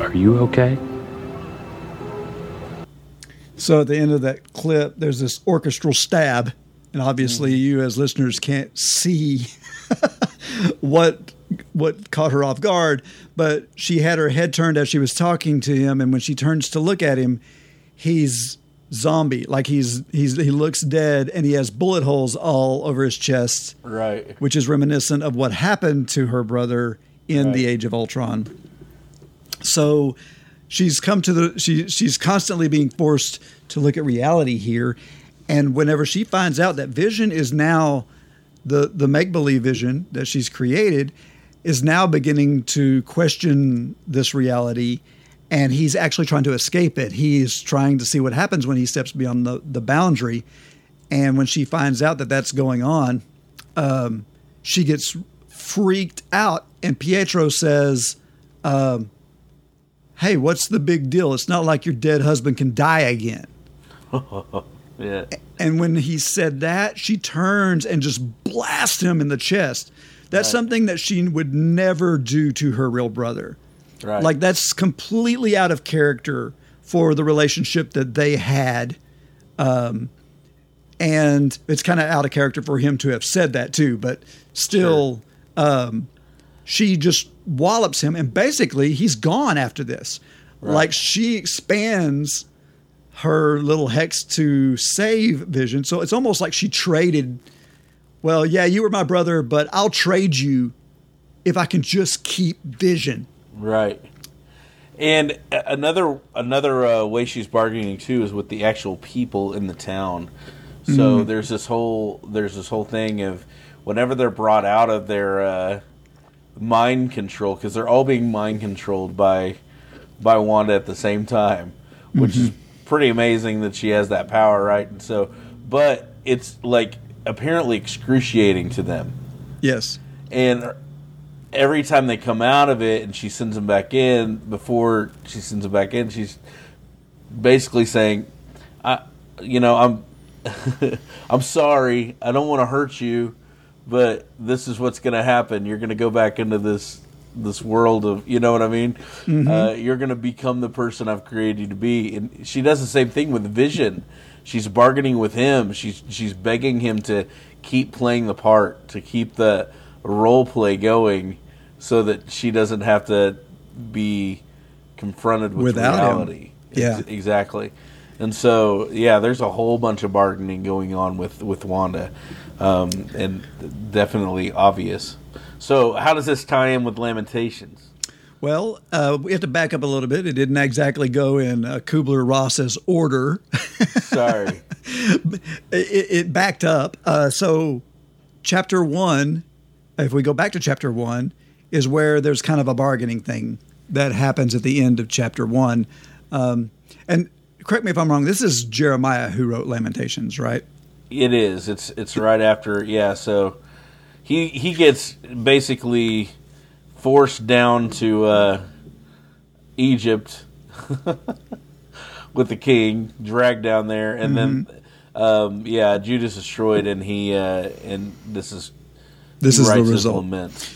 Are you okay? So at the end of that clip, there's this orchestral stab, and obviously mm-hmm. you as listeners can't see (laughs) what what caught her off guard, but she had her head turned as she was talking to him, and when she turns to look at him, he's zombie, like he's he's he looks dead, and he has bullet holes all over his chest, right. which is reminiscent of what happened to her brother in the Age of Ultron. So she's come to the she she's constantly being forced to look at reality here And whenever she finds out that Vision is now the the make believe Vision that she's created is now beginning to question this reality and he's actually trying to escape it. He's trying to see what happens when he steps beyond the, the boundary. And when she finds out that that's going on, um, she gets freaked out. And Pietro says, um, Hey, what's the big deal? It's not like your dead husband can die again. (laughs) yeah. And when he said that, she turns and just blasts him in the chest. That's Right. something that she would never do to her real brother. Right. Like that's completely out of character for the relationship that they had. Um, and it's kind of out of character for him to have said that too, but still, um, she just wallops him, and basically he's gone after this. Like she expands her little hex to save Vision, so it's almost like she traded. Well, yeah, you were my brother, but I'll trade you if I can just keep Vision. Right. And another another uh, way she's bargaining too is with the actual people in the town. So Mhm. there's this whole there's this whole thing of whenever they're brought out of their uh, mind control because they're all being mind controlled by by Wanda at the same time, which is mm-hmm. pretty amazing that she has that power, right? And so, but it's like apparently excruciating to them Yes. and every time they come out of it and she sends them back in before she sends them back in she's basically saying i you know i'm (laughs) i'm sorry i don't want to hurt you but this is what's going to happen. You're going to go back into this this world of you know what i mean? Mhm. uh, you're going to become the person i've created you to be. And she does the same thing with vision. She's bargaining with him. She's she's begging him to keep playing the part to keep the role play going so that she doesn't have to be confronted with Without him. reality. Yeah. Ex- exactly. And so yeah there's a whole bunch of bargaining going on with with wanda um, and definitely obvious so how does this tie in with lamentations Well, uh, we have to back up a little bit. It didn't exactly go in uh, Kubler Ross's order. (laughs) sorry it, it backed up. Uh, so, chapter one, if we go back to chapter one, is where there's kind of a bargaining thing that happens at the end of chapter one. Um, and correct me if I'm wrong. This is Jeremiah who wrote Lamentations, right? It is. It's it's right after. Yeah. So he he gets basically forced down to uh, Egypt (laughs) with the king, dragged down there, and then um, yeah, Judah's destroyed, and he uh, and this is This is the result.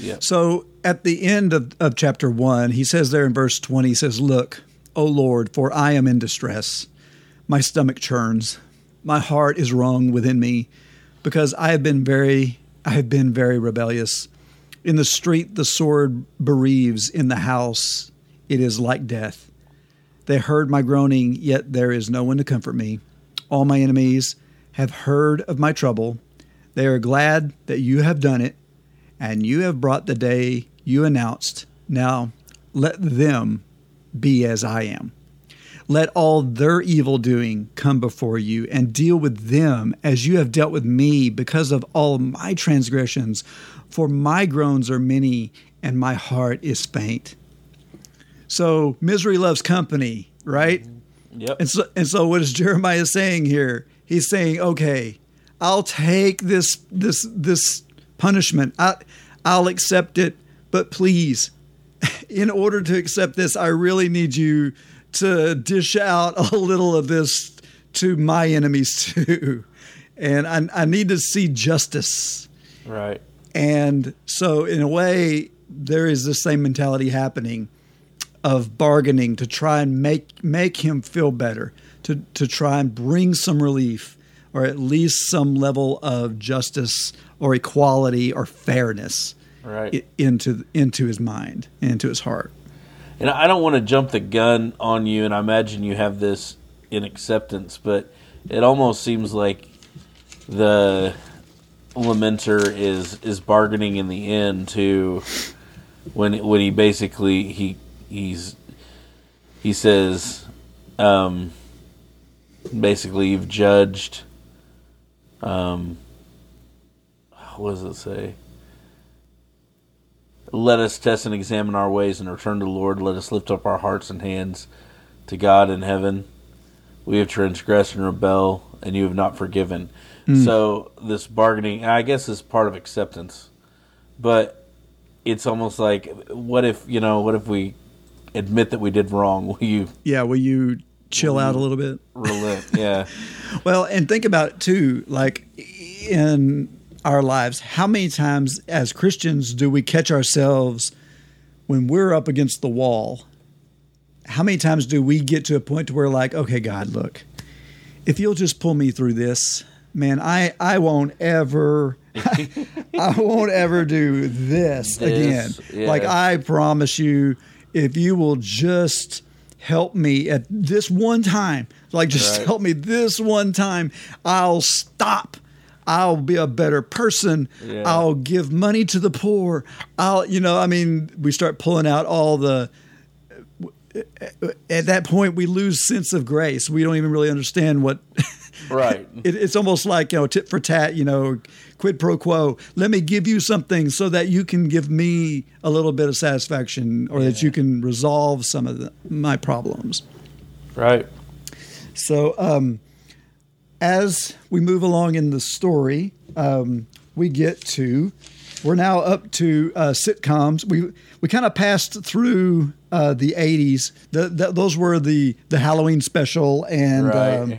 Yeah. So at the end of, of chapter one, he says there in verse 20, he says, Look, O Lord, for I am in distress. My stomach churns. My heart is wrung within me because I have been very, I have been very rebellious. In the street, the sword bereaves. In the house, it is like death. They heard my groaning, yet there is no one to comfort me. All my enemies have heard of my trouble. They are glad that you have done it, and you have brought the day you announced. Now let them be as I am. Let all their evil doing come before you and deal with them as you have dealt with me because of all my transgressions. For my groans are many and my heart is faint. So misery loves company, right? Mm-hmm. Yep. And so, and so what is Jeremiah saying here? He's saying, okay, I'll take this this this punishment. I I'll accept it, but please, (laughs) in order to accept this, I really need you to dish out a little of this to my enemies (laughs) too. And I, I need to see justice. Right. And so, in a way, there is the same mentality happening of bargaining to try and make make him feel better, to to try and bring some relief, or at least some level of justice or equality or fairness Right. into into his mind, into his heart. And I don't want to jump the gun on you, and I imagine you have this in acceptance, but it almost seems like the lamenter is is bargaining in the end to when when he basically he he's he says um basically you've judged Um, what does it say? Let us test and examine our ways and return to the Lord. Let us lift up our hearts and hands to God in heaven. We have transgressed and rebel, and you have not forgiven. Mm. So this bargaining, I guess, is part of acceptance, but it's almost like, what if you know? What if we admit that we did wrong? (laughs) Will you Yeah, will you chill out a little bit? relent? yeah, (laughs) Well, and think about it too, like in our lives, how many times as Christians do we catch ourselves when we're up against the wall? How many times do we get to a point to where like, okay, God, look, if you'll just pull me through this, man, I I won't ever (laughs) I won't ever do this, This, again. yeah. Like I promise you, if you will just help me at this one time, like just Right. help me this one time, I'll stop. I'll be a better person. Yeah. I'll give money to the poor. I'll, you know, I mean, we start pulling out all the. At that point, we lose sense of grace. We don't even really understand what (laughs) right. it, it's almost like you know tit for tat you know quid pro quo let me give you something so that you can give me a little bit of satisfaction or that you can resolve some of the, my problems Right. so um, as we move along in the story um, we get to we're now up to uh, sitcoms we we kind of passed through uh, the 80s the, the, those were the the halloween special and Right. um,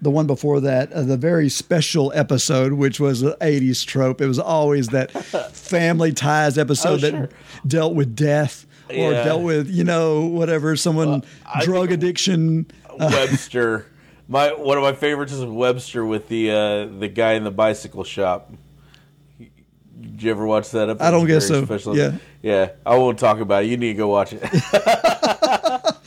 the one before that, uh, the very special episode, which was an 80s trope. It was always that (laughs) family ties episode Oh, that sure. dealt with death or Yeah. dealt with, you know, whatever, someone, drug addiction. Webster. (laughs) My one of my favorites is Webster with the uh, the guy in the bicycle shop. Did you ever watch that episode? I don't guess so. special. Yeah. yeah. I won't talk about it. You need to go watch it. (laughs)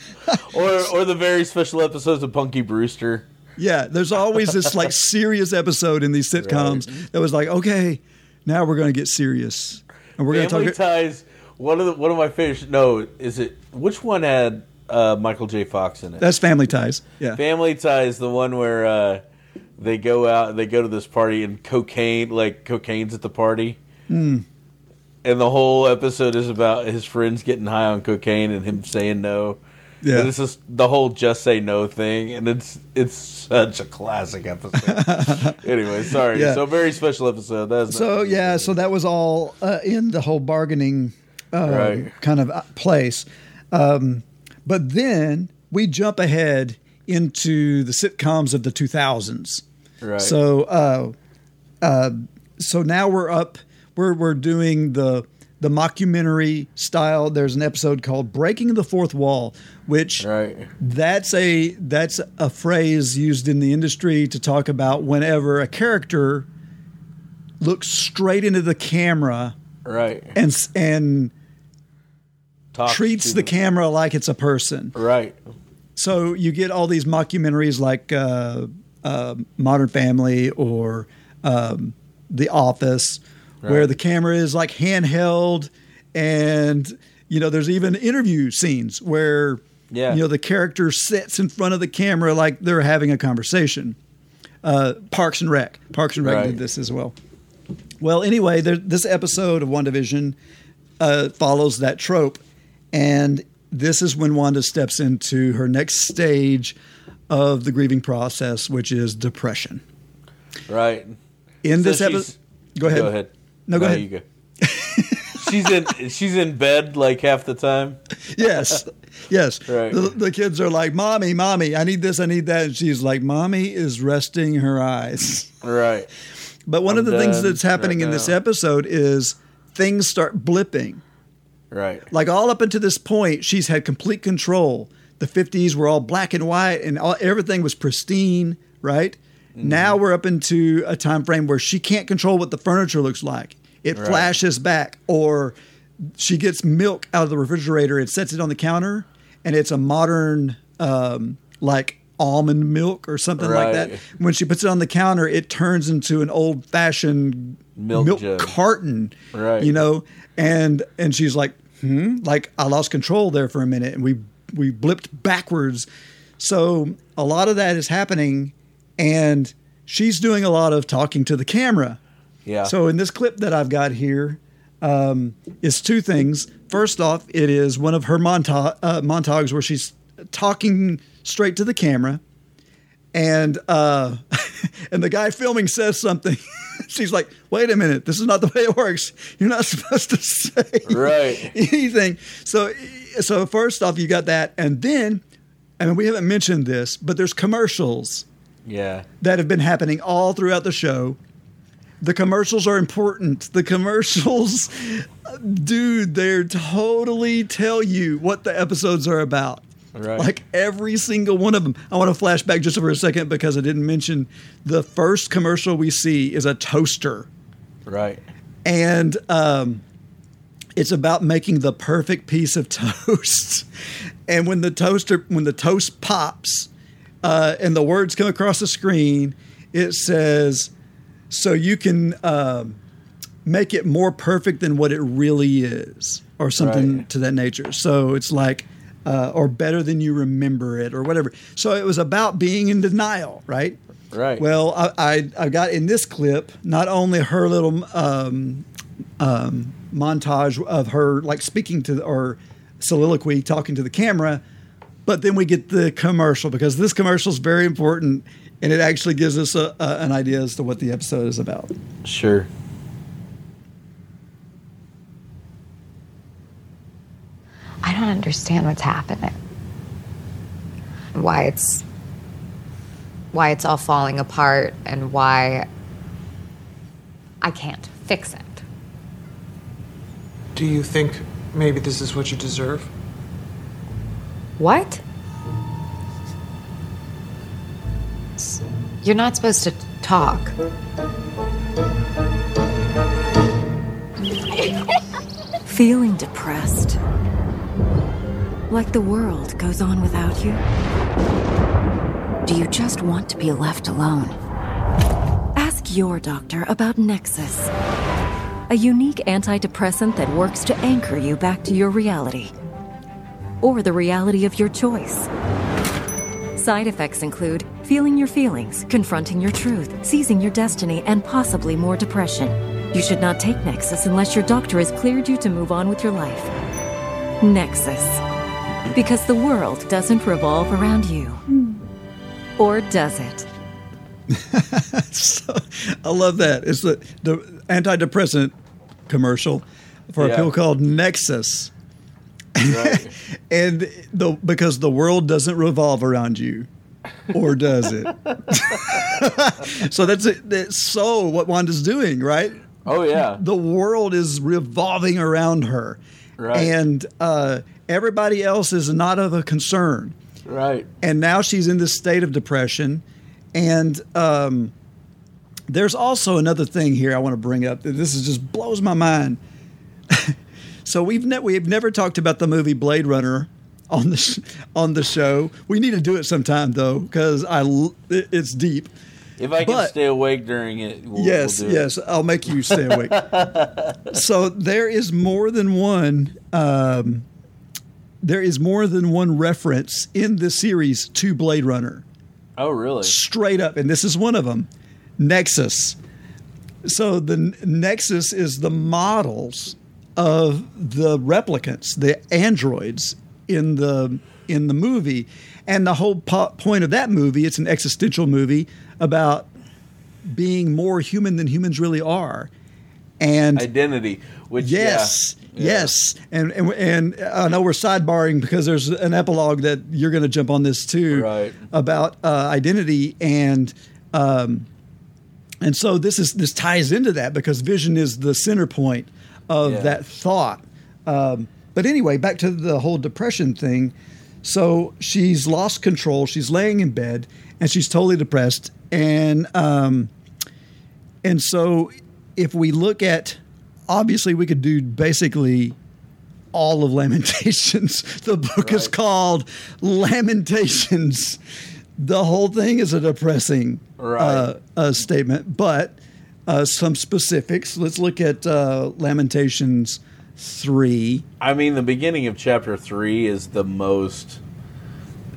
or or the very special episodes of Punky Brewster. yeah, there's always this like serious episode in these sitcoms that was like, okay, now we're going to get serious. And we're going to talk. Ties. One of the one of my favorites. No, is it which one had uh, Michael J. Fox in it? That's Family Ties. Yeah. Family Ties, the one where uh, they go out, they go to this party, and cocaine, like cocaine's at the party, Mm. and the whole episode is about his friends getting high on cocaine and him saying no. Yeah. and it's just the whole "just say no" thing, and it's it's such a classic episode. (laughs) anyway, sorry. Yeah. So very special episode. That's So yeah, so that was all uh, in the whole bargaining uh, Right. kind of uh, place. Um, but then we jump ahead into the sitcoms of the 2000s. Right. So uh, uh, so now we're up. We're we're doing the the mockumentary style. There's an episode called "Breaking the Fourth Wall," which right. that's a that's a phrase used in the industry to talk about whenever a character looks straight into the camera right and and treats to the camera like it's a person. Right. So you get all these mockumentaries like uh, uh, Modern Family or um, The Office, where the camera is like handheld, and you know there's even interview scenes where Yeah. you know the character sits in front of the camera like they're having a conversation. Uh, Parks and Rec, Parks and Rec Right. did this as well. Well, anyway, there, this episode of WandaVision uh, follows that trope. And this is when Wanda steps into her next stage of the grieving process, which is depression. Right. In So this episode, go ahead. Go ahead. No, go ahead. You go. (laughs) she's in. She's in bed like half the time. yes, yes. (laughs) Right. The, the kids are like, "Mommy, mommy, I need this, I need that," and she's like, "Mommy is resting her eyes." Right. But one I'm of the things that's happening right in this episode is things start blipping. Right. Like all up until this point, she's had complete control. The 50s were all black and white and all, everything was pristine, right? Mm-hmm. Now we're up into a time frame where she can't control what the furniture looks like. It Right. flashes back or she gets milk out of the refrigerator and sets it on the counter and it's a modern um, like almond milk or something like that. When she puts it on the counter, it turns into an old fashioned Milk jug. carton. Right. You know, and and she's like, hmm, like I lost control there for a minute, and we we blipped backwards. So a lot of that is happening, and she's doing a lot of talking to the camera. Yeah. So in this clip that I've got here, um, is two things. First off, it is one of her monta- uh, montages where she's talking straight to the camera, and uh, (laughs) and the guy filming says something. (laughs) she's like, "Wait a minute, this is not the way it works. You're not (laughs) supposed to say Right. anything." So, so first off, you got that, and then, I mean, we haven't mentioned this, but there's commercials Yeah. that have been happening all throughout the show. The commercials are important. The commercials, dude, they're totally tell you what the episodes are about. Right. Like every single one of them. I want to flash back just for a second because I didn't mention the first commercial we see is a toaster. Right. And um, it's about making the perfect piece of (laughs) toast. and when the toaster, when the toast pops, uh, and the words come across the screen, it says, "So you can um, make it more perfect than what it really is," or something Right. to that nature. So it's like, uh, or better than you remember it, or whatever. So it was about being in denial, right? Right. Well, I, I I got in this clip not only her little um, um, montage of her like speaking to the, or soliloquy talking to the camera, but then we get the commercial because this commercial is very important and it actually gives us a, a, an idea as to what the episode is about. Sure. I don't understand what's happening. Why it's why it's all falling apart and why I can't fix it. Do you think maybe this is what you deserve? What? You're not supposed to talk. Feeling depressed? Like the world goes on without you? Do you just want to be left alone? Ask your doctor about Nexus, a unique antidepressant that works to anchor you back to your reality, or the reality of your choice. Side effects include feeling your feelings, confronting your truth, seizing your destiny, and possibly more depression. You should not take Nexus unless your doctor has cleared you to move on with your life. Nexus. Because the world doesn't revolve around you. Or does it? (laughs) so, I love that. It's the, the antidepressant commercial for Yeah. a pill called Nexus. (laughs) and the because the world doesn't revolve around you, or does it? (laughs) so that's it. That's so what Wanda's doing, right? Oh yeah. The world is revolving around her, Right. and uh, everybody else is not of a concern Right. and now she's in this state of depression and um, there's also another thing here i want to bring up that this is just blows my mind (laughs) so we've ne- we've never talked about the movie blade runner on the sh- on the show we need to do it sometime though because i l- it's deep If I can But- stay awake during it, we'll, yes, we'll yes, I'll make you stay awake. (laughs) so there is more than one. Um, there is more than one reference in this series to Blade Runner, Oh really? straight up, and this is one of them. Nexus. So the Nexus is the models of the replicants, the androids in the in the movie, and the whole po- point of that movie. It's an existential movie about being more human than humans really are, and Identity. Which yes, yeah. Yeah. yes, and, and and I know we're sidebarring because there's an epilogue that you're going to jump on this too, Right. About uh, identity and. Um, and so this is this ties into that because vision is the center point of Yeah. that thought. Um, but anyway, back to the whole depression thing. So she's lost control. She's laying in bed and she's totally depressed. And um, and so if we look at, obviously, we could do basically all of Lamentations. (laughs) The book is called Lamentations. The whole thing is a depressing uh, uh, statement, but uh, some specifics. Let's look at uh, Lamentations 3. I mean, the beginning of chapter three is the most.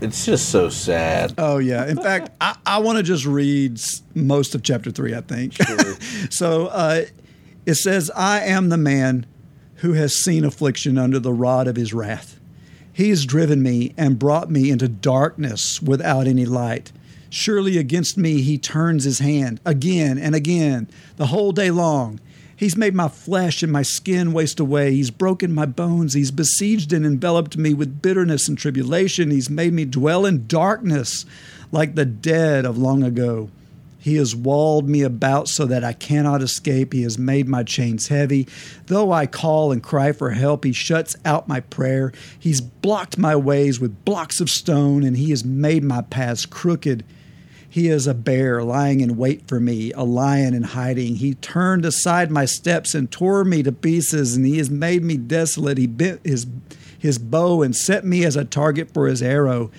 It's just so sad. Oh yeah. In fact, I, I want to just read most of chapter three. I think. (laughs) so uh, it says, "I am the man who has seen affliction under the rod of his wrath. He has driven me and brought me into darkness without any light. Surely against me he turns his hand again and again, the whole day long. He's made my flesh and my skin waste away. He's broken my bones. He's besieged and enveloped me with bitterness and tribulation. He's made me dwell in darkness like the dead of long ago. He has walled me about so that I cannot escape. He has made my chains heavy. Though I call and cry for help, he shuts out my prayer. He's blocked my ways with blocks of stone, and he has made my paths crooked. He is a bear lying in wait for me, a lion in hiding. He turned aside my steps and tore me to pieces, and he has made me desolate. He bent his, his bow and set me as a target for his arrow.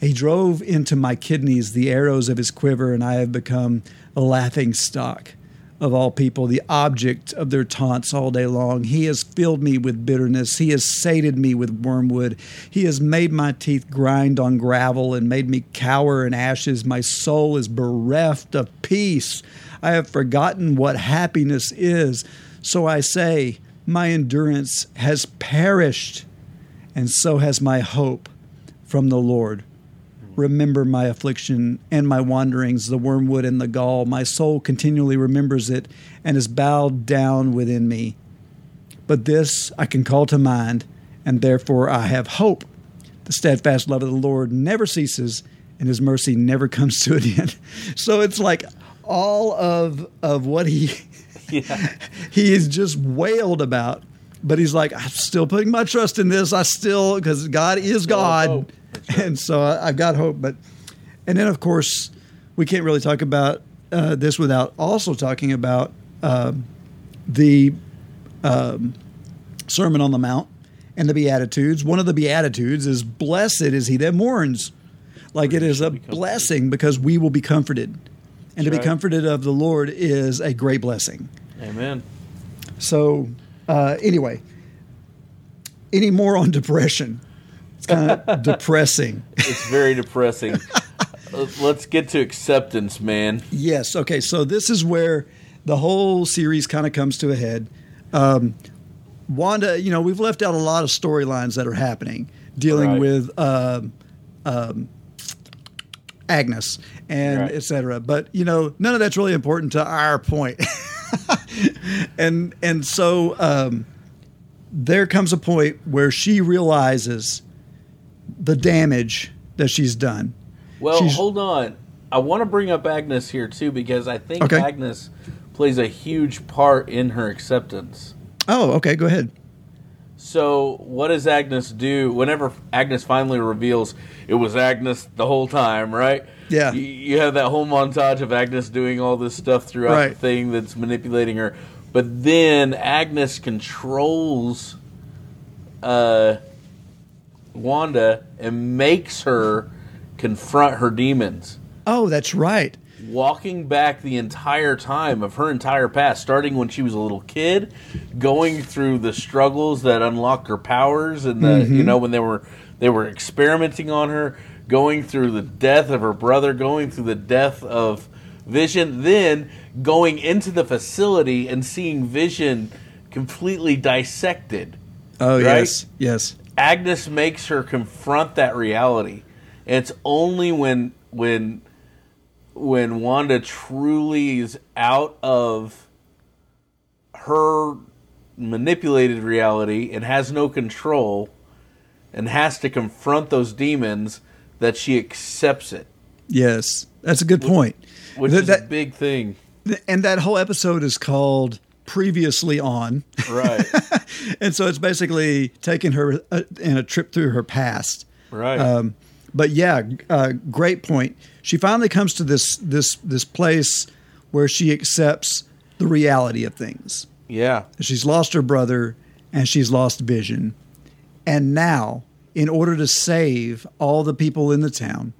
He drove into my kidneys the arrows of his quiver, and I have become a laughing stock of all people, the object of their taunts all day long. He has filled me with bitterness. He has sated me with wormwood. He has made my teeth grind on gravel and made me cower in ashes. My soul is bereft of peace. I have forgotten what happiness is. So I say, my endurance has perished, and so has my hope from the Lord. Remember my affliction and my wanderings, the wormwood and the gall. My soul continually remembers it and is bowed down within me. But this I can call to mind, and therefore I have hope. The steadfast love of the Lord never ceases, and his mercy never (laughs) comes to an end. So it's like all of of what he (laughs) he is just wailed about, but he's like, I'm still putting my trust in this. I still because God is God, and so I, I've got hope. But and then of course we can't really talk about uh, this without also talking about um, the um, Sermon on the Mount and the Beatitudes. One of the Beatitudes is Blessed is he that mourns. Like it is a blessing because we will be comforted. And to That's be right. comforted of the Lord is a great blessing. Amen. So, uh, anyway, any more on depression? Kind of (laughs) depressing. It's very depressing. (laughs) Uh, Let's get to acceptance, man. Yes. Okay. So this is where the whole series kind of comes to a head. Um, Wanda, you know, we've left out a lot of storylines that are happening dealing Right. with um, um, Agnes and Right. et cetera. But you know, none of that's really important to our point. (laughs) and and so um, there comes a point where she realizes the damage that she's done. Well, She's- hold on. I want to bring up Agnes here too because I think Okay. Agnes plays a huge part in her acceptance. Oh, okay. Go ahead. So, what does Agnes do whenever Agnes finally reveals it was Agnes the whole time, right? Yeah. You, you have that whole montage of Agnes doing all this stuff throughout the thing that's manipulating her. But then Agnes controls uh, Wanda and makes her confront her demons. Oh, that's right. walking back the entire time of her entire past, starting when she was a little kid, going through the struggles that unlocked her powers, and the Mhm. you know when they were they were experimenting on her, going through the death of her brother, going through the death of Vision, then going into the facility and seeing Vision completely dissected. Oh, right? yes. Yes. Agnes makes her confront that reality. And it's only when when when Wanda truly is out of her manipulated reality and has no control and has to confront those demons that she accepts it. Yes. That's a good point. Which Th- is that- a big thing. and that whole episode is called previously on Right. (laughs) and so it's basically taking her uh, in a trip through her past Right. um, but yeah uh, great point she finally comes to this this this place where she accepts the reality of things yeah. she's lost her brother and she's lost vision and now in order to save all the people in the town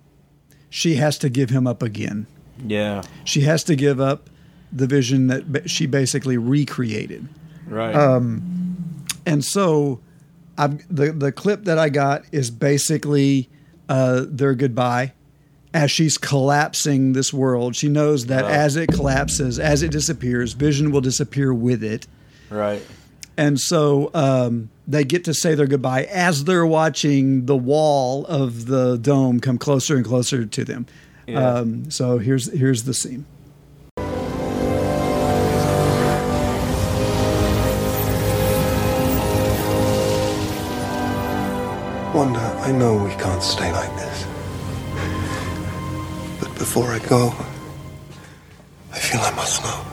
she has to give him up again Yeah. she has to give up the vision that she basically recreated. Right. Um, and so, I've, the the clip that I got is basically uh, their goodbye as she's collapsing this world. She knows that Oh. as it collapses, as it disappears, Vision will disappear with it. Right. And so um, they get to say their goodbye as they're watching the wall of the dome come closer and closer to them. Yeah. Um, so here's here's the scene. Wanda, I know we can't stay like this. But before I go, I feel I must know.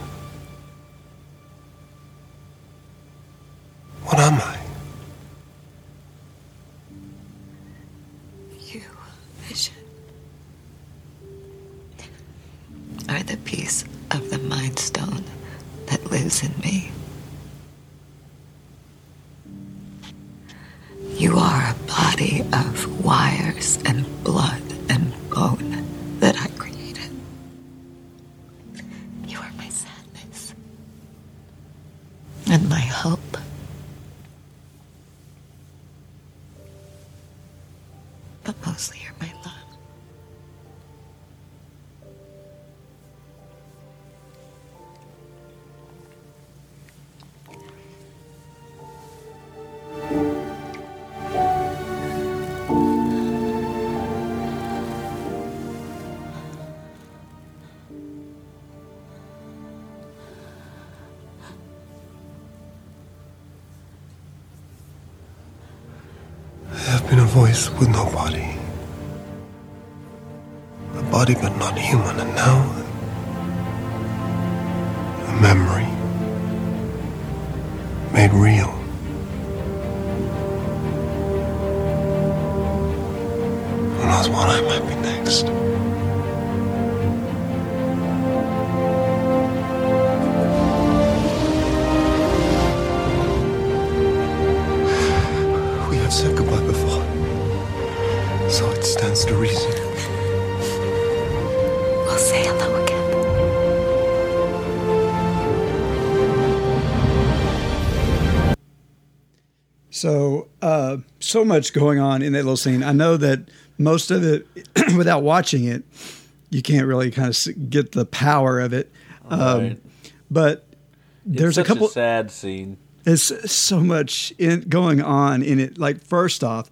What am I? You, Vision, are the piece of the Mind Stone that lives in me. You are a body of wires and blood and bone that I created. You are my sadness and my hope. But mostly you're my love. Voice with no body. A body but not human, and now a memory made real. Who knows what I might be next? So much going on in that little scene. I know that most of it, (clears throat) without watching it, you can't really kind of get the power of it. Um, Right. But It's there's a couple. sad scene. There's so much in, going on in it. Like first off,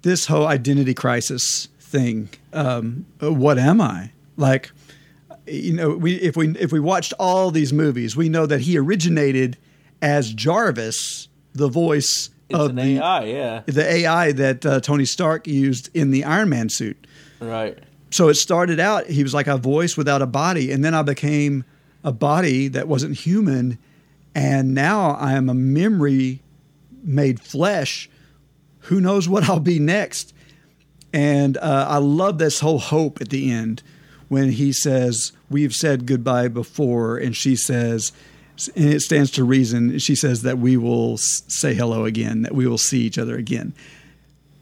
this whole identity crisis thing. Um, uh, what am I? Like, you know, we if we if we watched all these movies, we know that he originated as Jarvis, the voice It's of an the AI, yeah. the AI that uh, Tony Stark used in the Iron Man suit. Right. So it started out, he was like a voice without a body. And then I became a body that wasn't human. And now I am a memory made flesh. Who knows what I'll be next? And uh, I love this whole hope at the end when he says, We've said goodbye before. And she says, and it stands to reason. She says that we will say hello again, that we will see each other again,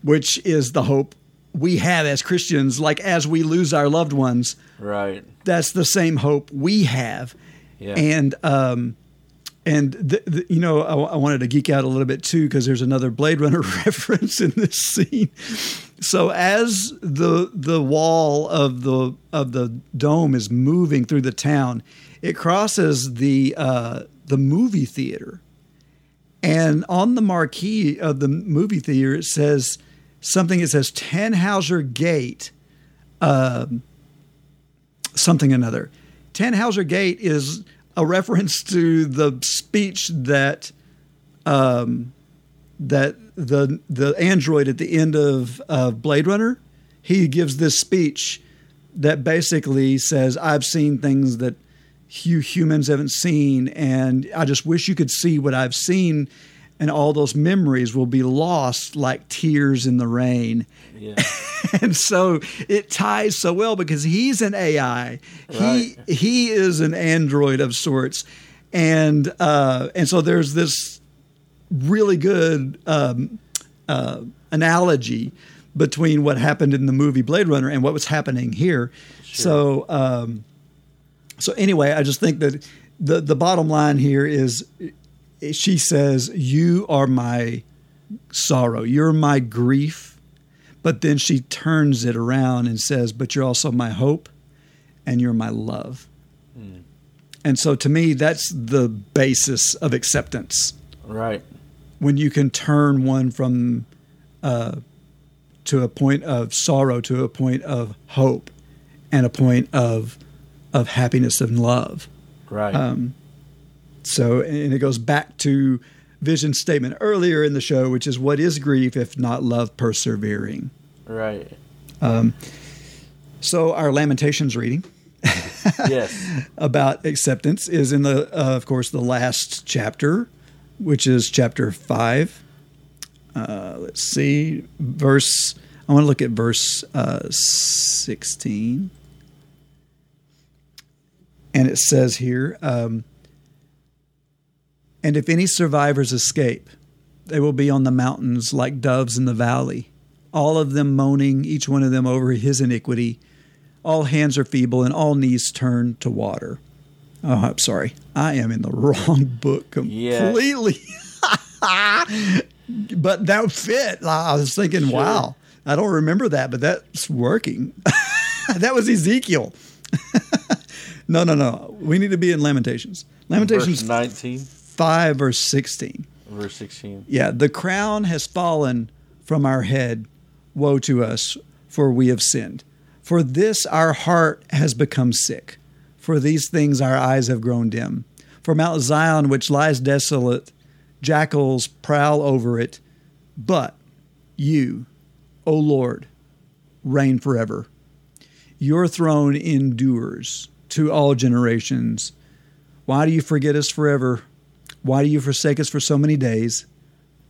which is the hope we have as Christians. Like as we lose our loved ones, Right. that's the same hope we have. Yeah. And um, and the, the, you know, I, I wanted to geek out a little bit too because there's another Blade Runner (laughs) reference in this scene. So as the the wall of the of the dome is moving through the town, it crosses the uh, the movie theater, and on the marquee of the movie theater it says something. It says Tannhauser Gate. Um, something another. Tannhauser Gate is a reference to the speech that um, that the the android at the end of of Blade Runner. He gives this speech that basically says, "I've seen things that you humans haven't seen, and I just wish you could see what I've seen." And all those memories will be lost like tears in the rain. Yeah. (laughs) and so it ties so well because he's an AI. Right. He he is an android of sorts, and uh, and so there's this really good um, uh, analogy between what happened in the movie Blade Runner and what was happening here. Sure. So um, so anyway, I just think that the the bottom line here is she says, "You are my sorrow. You're my grief." But then she turns it around and says, But you're also my hope and you're my love. Hmm. And so to me, that's the basis of acceptance. Right. When you can turn one from uh, to a point of sorrow to a point of hope and a point of of happiness and love. Right. Um, so, and it goes back to Vision's statement earlier in the show, which is, "What is grief if not love persevering?" Right. Um, so, our Lamentations reading. (laughs) yes. about acceptance is in the, uh, of course, the last chapter, which is chapter five. Uh, let's see, verse. I want to look at verse uh, sixteen, and it says here, um, "And if any survivors escape, they will be on the mountains like doves in the valley, all of them moaning, each one of them over his iniquity." all hands are feeble and all knees turn to water. Oh, I'm sorry. I am in the (laughs) wrong book completely. (laughs) but that fit. I was thinking, Sure. wow, I don't remember that, but that's working. (laughs) that was Ezekiel. No, no, no. We need to be in Lamentations. Lamentations Verse 19, 5, verse 16. verse 16. Yeah, the crown has fallen from our head. Woe to us, for we have sinned. For this our heart has become sick. For these things our eyes have grown dim. For Mount Zion, which lies desolate, jackals prowl over it. But you, O Lord, reign forever. Your throne endures to all generations. Why do you forget us forever? Why do you forsake us for so many days?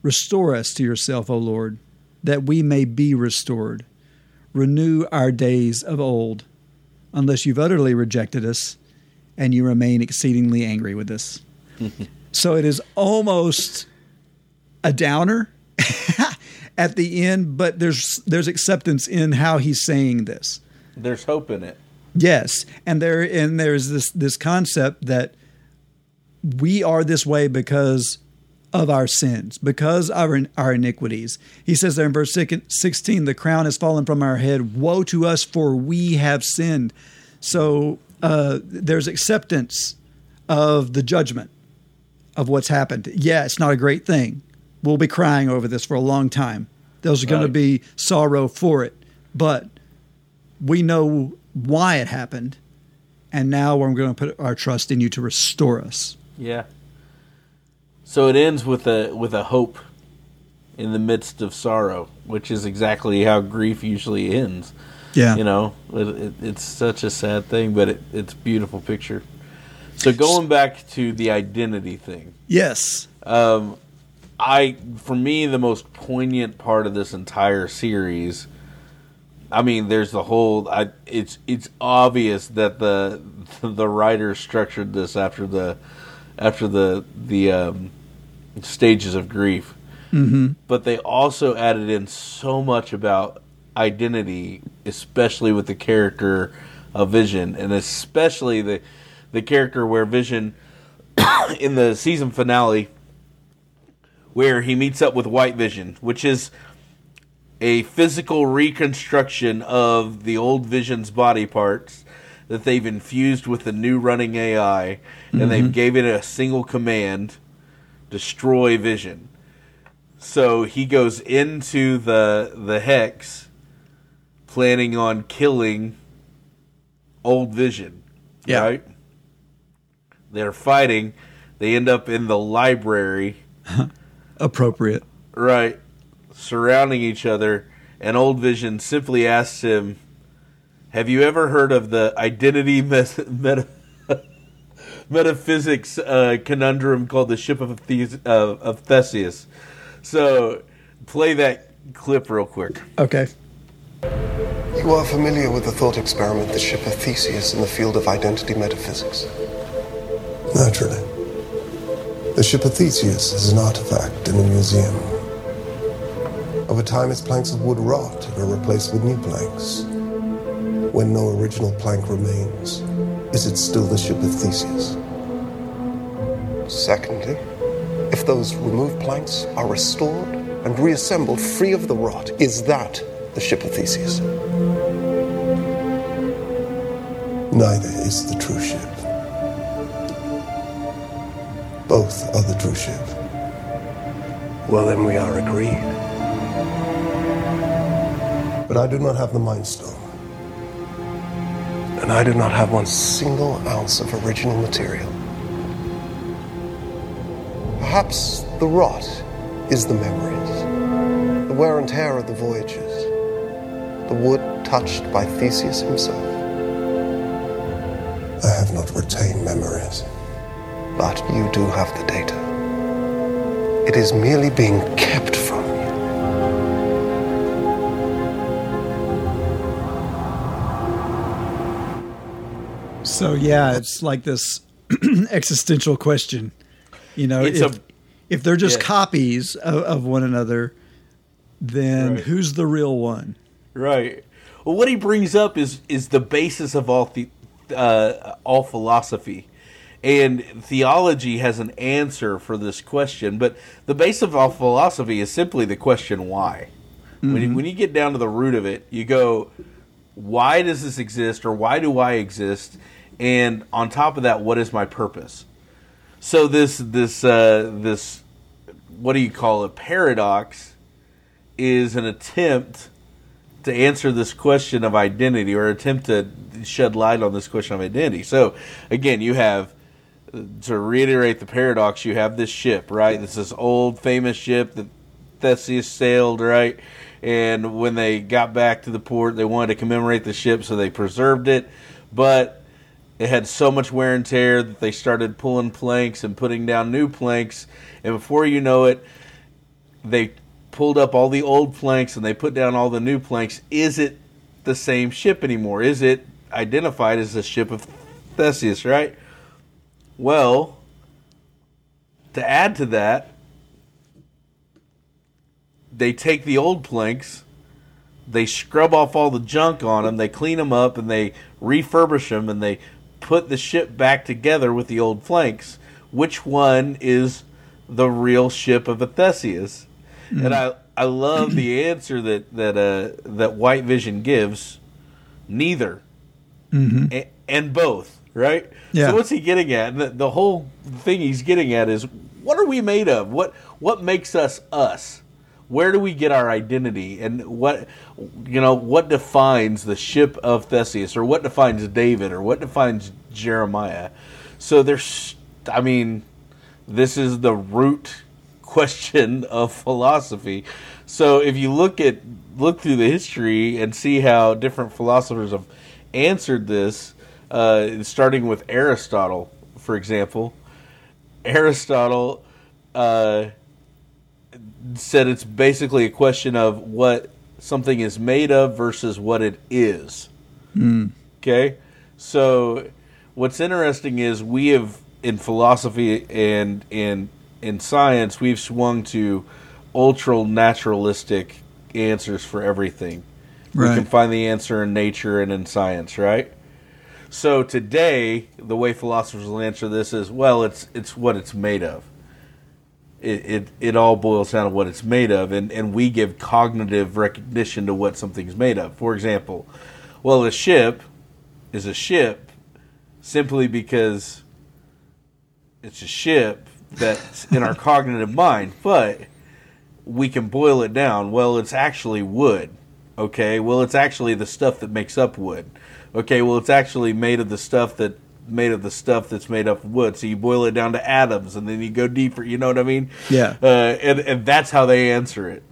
Restore us to yourself, O Lord, that we may be restored. Renew our days of old, unless you've utterly rejected us and you remain exceedingly angry with us. (laughs) so it is almost a downer (laughs) at the end, but there's there's acceptance in how he's saying this. There's hope in it. Yes, and there and there's this this concept that we are this way because of our sins, because of our, our iniquities. He says there in verse 16, the crown has fallen from our head. Woe to us, for we have sinned. So uh, there's acceptance of the judgment of what's happened. Yeah, it's not a great thing. We'll be crying over this for a long time. There's going to be sorrow for it, but we know why it happened, and now we're going to put our trust in you to restore us. Yeah. So it ends with a with a hope in the midst of sorrow, which is exactly how grief usually ends. Yeah. You know, it, it, it's such a sad thing, but it, it's a beautiful picture. So going back to the identity thing, Yes. um, I for me the most poignant part of this entire series. I mean, there's the whole. I, it's it's obvious that the (laughs) the writer structured this after the after the the um, stages of grief, Mhm. but they also added in so much about identity, especially with the character of Vision, and especially the the character where Vision (coughs) in the season finale where he meets up with White Vision, which is a physical reconstruction of the old Vision's body parts that they've infused with the new running AI, and they've Mhm. gave it a single command: destroy Vision. So he goes into the the hex, planning on killing old Vision. Yeah. Right. They're fighting. They end up in the library. (laughs) Appropriate. Right. Surrounding each other. And Old Vision simply asks him, Have you ever heard of the identity (laughs) mes- meta- metaphysics uh, conundrum called the Ship of, Thes- uh, of Theseus? So play that clip real quick. Okay. You are familiar with the thought experiment, the ship of Theseus, in the field of identity metaphysics. Naturally. The ship of Theseus is an artifact in a museum. Over time, its planks of wood rot and are replaced with new planks. When no original plank remains, is it still the ship of Theseus? Secondly, if those removed planks are restored and reassembled free of the rot, is that the ship of Theseus. Neither is the true ship. Both are the true ship. Well, then we are agreed. But I do not have the Mind Stone. And I do not have one single ounce of original material. Perhaps the rot is the memories, the wear and tear of the voyages, the wood touched by Theseus himself. I have not retained memories. But you do have the data. It is merely being kept So yeah, it's like this (clears throat) existential question. You know, It's if, a- if they're just yeah. copies of, of one another, then Right. who's the real one? Right. Well, what he brings up is is the basis of all the uh, all philosophy, and theology has an answer for this question. But the base of all philosophy is simply the question why. When you, Mhm. when you get down to the root of it, you go, why does this exist, or why do I exist? And on top of that, what is my purpose? So this this uh, this what do you call it paradox is an attempt to answer this question of identity or attempt to shed light on this question of identity. So again, you have to reiterate the paradox, you have this ship, right? This is old famous ship that Theseus sailed, right? And when they got back to the port, they wanted to commemorate the ship, so they preserved it. But it had so much wear and tear that they started pulling planks and putting down new planks. And before you know it, they pulled up all the old planks and they put down all the new planks. Is it the same ship anymore? Is it identified as the ship of Theseus, right? Well, to add to that, they take the old planks, they scrub off all the junk on them, they clean them up, and they refurbish them, and they put the ship back together with the old flanks. Which one is the real ship of Theseus? And I I love the (clears throat) answer that that uh, that White Vision gives. Neither Mm-hmm. a- and both, right? Yeah. So what's he getting at? And The, the whole thing he's getting at is what are we made of? What what makes us us? Where do we get our identity? And what you know, what defines the ship of Theseus or what defines David or what defines Jeremiah? So there's I mean, this is the root (laughs) question of philosophy. So if you look at look through the history and see how different philosophers have answered this, uh, starting with Aristotle, for example, Aristotle uh, said it's basically a question of what something is made of versus what it is. Mm. Okay, so what's interesting is we have in philosophy and in in science we've swung to ultra naturalistic answers for everything. We can find the answer in nature and in science, right? So today, the way philosophers will answer this is, well, it's it's what it's made of. It it, it all boils down to what it's made of, and, and we give cognitive recognition to what something's made of. For example, well, a ship is a ship simply because it's a ship that's in our (laughs) cognitive mind, but we can boil it down. Well, it's actually wood. Okay, well, it's actually the stuff that makes up wood. Okay, well, it's actually made of the stuff that made of the stuff that's made up of wood. So you boil it down to atoms, and then you go deeper. You know what I mean? Yeah. Uh, and and that's how they answer it.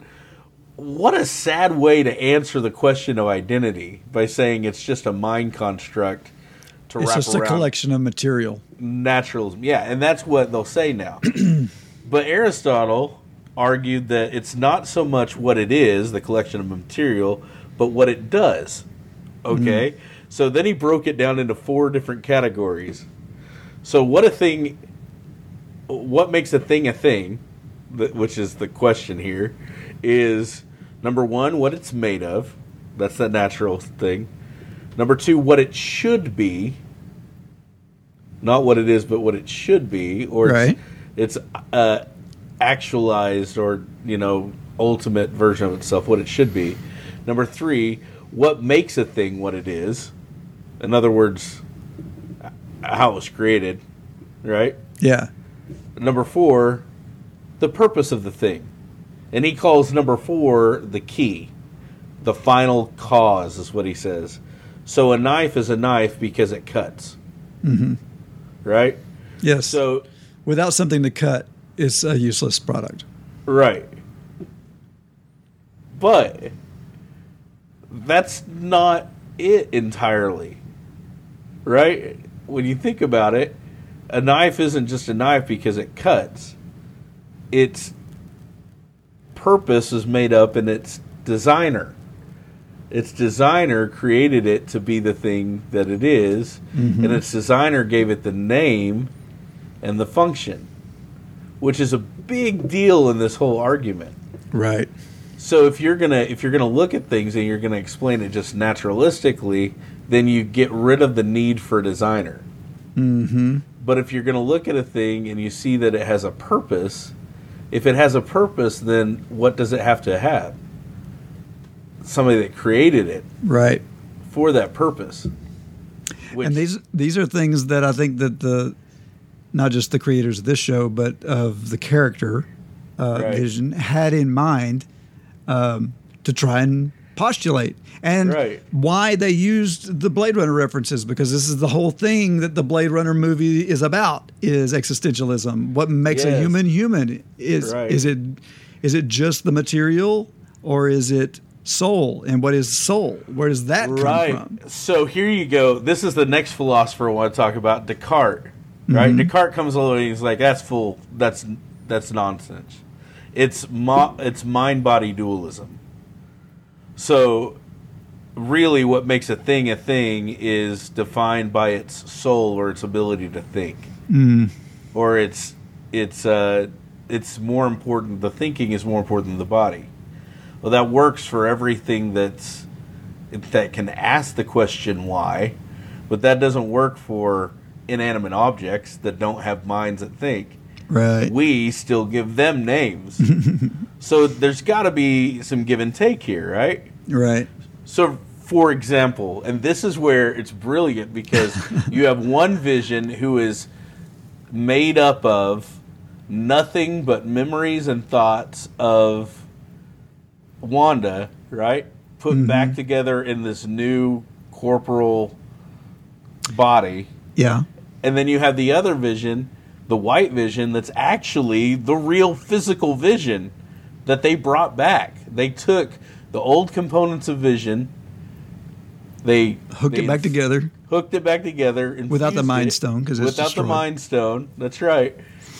What a sad way to answer the question of identity by saying it's just a mind construct to It's wrap just a collection of material. naturalism. Yeah, and that's what they'll say now. (clears throat) but Aristotle argued that it's not so much what it is, the collection of material, but what it does. Okay? So then he broke it down into four different categories. So what a thing what makes a thing a thing, which is the question here, is number 1 what it's made of. That's the natural thing. Number 2 what it should be not what it is, but what it should be, or Right. it's, it's uh, actualized or you know ultimate version of itself, what it should be. Number three, what makes a thing what it is? In other words, how it was created, right? Yeah. Number four, the purpose of the thing. And he calls number four the key. The final cause is what he says. So a knife is a knife because it cuts, hmm right? Yes. So without something to cut, it's a useless product. Right. But that's not it entirely. Right? When you think about it, a knife isn't just a knife because it cuts. Its purpose is made up in its designer. Its designer created it to be the thing that it is, Mhm. and its designer gave it the name and the function, which is a big deal in this whole argument. Right. So if you're gonna if you're gonna look at things and you're gonna explain it just naturalistically, then you get rid of the need for a designer. Mm-hmm. But if you're gonna look at a thing and you see that it has a purpose, if it has a purpose, then what does it have to have? Somebody that created it Right. for that purpose. and these these are things that I think that the not just the creators of this show, but of the character uh, Right. vision had in mind um, to try and postulate and Right. why they used the Blade Runner references because this is the whole thing that the Blade Runner movie is about is existentialism. What makes a human human is Right. is it is it just the material or is it soul? And what is soul? Where does that come right. from? So here you go. This is the next philosopher I want to talk about, Descartes. Right? Mhm. Descartes comes along and he's like, "That's full. That's that's nonsense. It's mo- it's mind body dualism." So really, what makes a thing a thing is defined by its soul or its ability to think, Mm. or it's it's uh it's more important. The thinking is more important than the body. Well, that works for everything that's that can ask the question why, but that doesn't work for inanimate objects that don't have minds that think. Right. We still give them names. (laughs) so there's got to be some give and take here, right? Right. So, for example, and this is where it's brilliant because (laughs) you have one vision who is made up of nothing but memories and thoughts of Wanda, right? Put mm-hmm. back together in this new corporal body. Yeah. And then you have the other vision, the white vision, that's actually the real physical vision that they brought back. They took the old components of vision, they Hooked they it back together. hooked it back together Without the Mind Stone, 'cause it's without destroyed. the mind stone. That's right,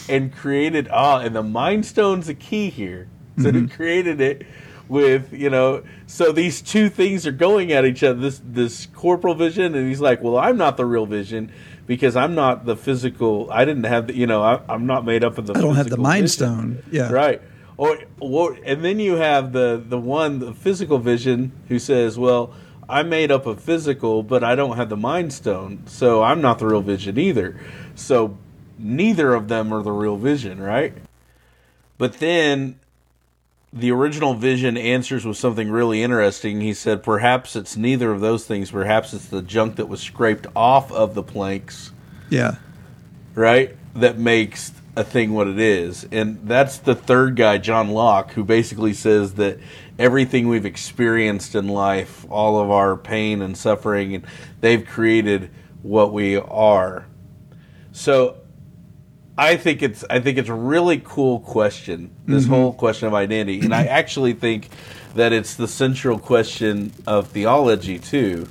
and created ah, and the mind stone's the key here. So Mhm. he created it with you know. So these two things are going at each other. This this corporal vision, and he's like, well, I'm not the real vision because I'm not the physical. I didn't have the you know. I, I'm not made up of the. I don't have the Mind vision. Stone. Yeah. Right. Or, or and then you have the the one the physical vision who says, "Well, I'm made up of physical, but I don't have the mind stone, so I'm not the real vision either." So neither of them are the real vision, right? But then the original vision answers with something really interesting. He said, "Perhaps it's neither of those things. Perhaps it's the junk that was scraped off of the planks." Yeah. right? That makes a thing what it is. And that's the third guy, John Locke, who basically says that everything we've experienced in life, all of our pain and suffering, and they've created what we are. So I think it's I think it's a really cool question, this Mhm. whole question of identity. And I (clears throat) actually think that it's the central question of theology too.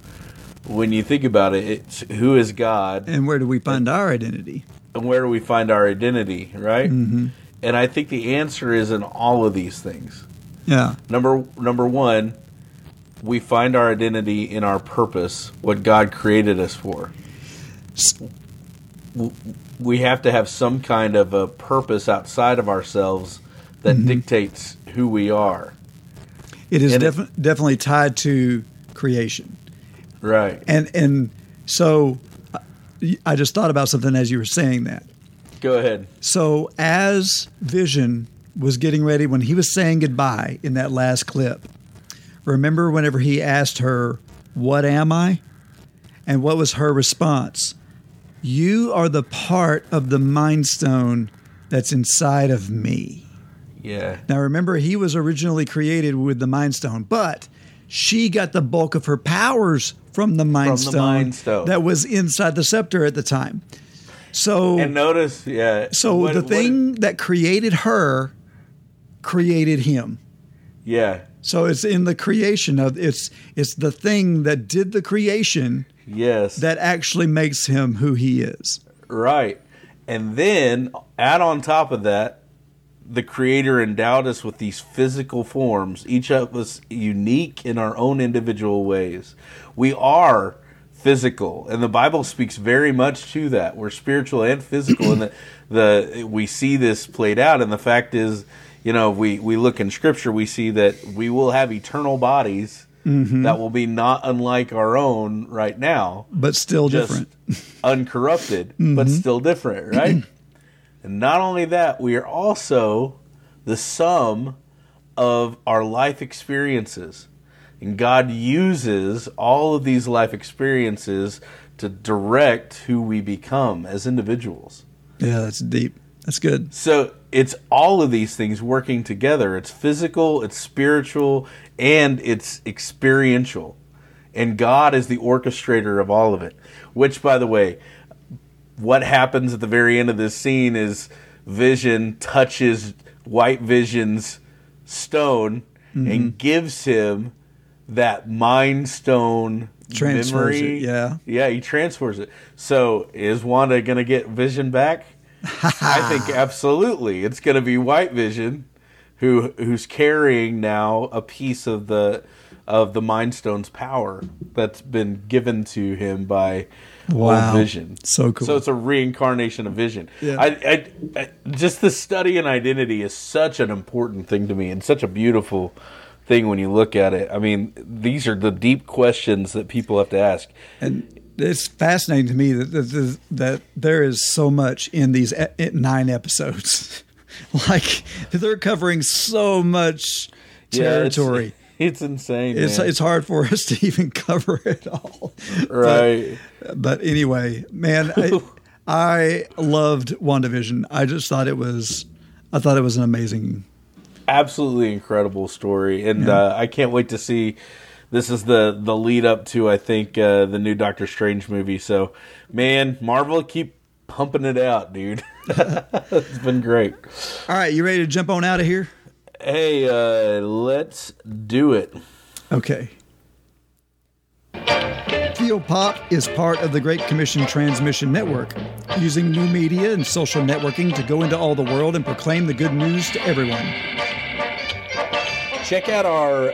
When you think about it, it's who is God? And where do we find our identity? and where do we find our identity, right? Mhm. And I think the answer is in all of these things. Yeah. Number number one, we find our identity in our purpose, what God created us for. We have to have some kind of a purpose outside of ourselves that Mhm. dictates who we are. It is And it- definitely tied to creation. Right. And and so uh, I just thought about something as you were saying that. Go ahead. So as Vision was getting ready when he was saying goodbye in that last clip, Remember whenever he asked her, What am I? And what was her response? You are the part of the Mind Stone that's inside of me. Yeah. Now remember, he was originally created with the Mind Stone, but she got the bulk of her powers from the Mind, From the Stone, Mind Stone. that was inside the scepter at the time. So And notice, yeah. so what- the what- thing that created her created him. Yeah. So it's in the creation of it's it's the thing that did the creation Yes. that actually makes him who he is. Right. And then add on top of that, the creator endowed us with these physical forms, each of us unique in our own individual ways. We are physical, and the Bible speaks very much to that. We're spiritual and physical, and the, the we see this played out. And the fact is, you know, we we look in Scripture, we see that we will have eternal bodies Mhm. that will be not unlike our own right now But still just different. (laughs) uncorrupted, but Mhm. still different, right? (clears throat) and not only that, we are also the sum of our life experiences. And God uses all of these life experiences to direct who we become as individuals. Yeah, that's deep. That's good. So it's all of these things working together. It's physical, it's spiritual, and it's experiential. And God is the orchestrator of all of it. Which, by the way, what happens at the very end of this scene is Vision touches White Vision's stone Mhm. and gives him that Mind Stone Transfers memory. it, yeah. Yeah, he transfers it. So is Wanda going to get Vision back? I (laughs) think absolutely. It's going to be White Vision who who's carrying now a piece of the of the Mind Stone's power that's been given to him by Wow. Old Vision. So cool. So it's a reincarnation of Vision. Yeah. I, I, I just the study in identity is such an important thing to me and such a beautiful thing when you look at it. I mean, these are the deep questions that people have to ask. And it's fascinating to me that that, that there is so much in these nine episodes. (laughs) like they're covering so much Yeah, it's- territory. (laughs) It's, insane. it's man. it's hard for us (laughs) to even cover it all. Right. But, but anyway, man, I, I loved WandaVision. I just thought it was I thought it was an amazing absolutely incredible story, and Yeah. uh, I can't wait to see. This is the the lead up to I think uh, the new Doctor Strange movie. So, man, Marvel keep pumping it out, dude. (laughs) it's been great. All right, you ready to jump on out of here? Hey, uh, let's do it. Okay. Theo Pop is part of the Great Commission Transmission Network, using new media and social networking to go into all the world and proclaim the good news to everyone. Check out our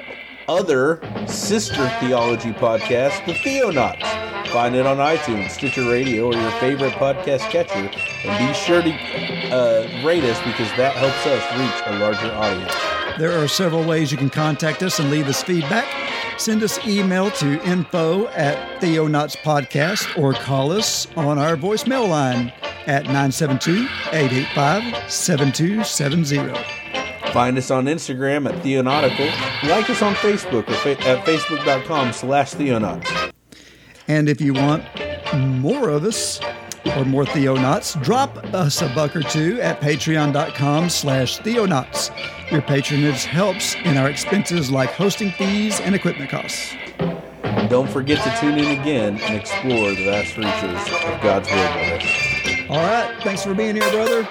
other sister theology podcast, The Theonauts. Find it on iTunes, Stitcher Radio, or your favorite podcast catcher, and be sure to uh, rate us because that helps us reach a larger audience. There are several ways you can contact us and leave us feedback. Send us email to info at Theonauts Podcast or call us on our voicemail line at 972 885 7270. Find us on Instagram at Theonautical. Like us on Facebook or fa- at facebook.com slash Theonauts. And if you want more of us or more Theonauts, drop us a buck or two at patreon.com slash Theonauts. Your patronage helps in our expenses like hosting fees and equipment costs. Don't forget to tune in again and explore the vast reaches of God's Word with us. All right. Thanks for being here, brother.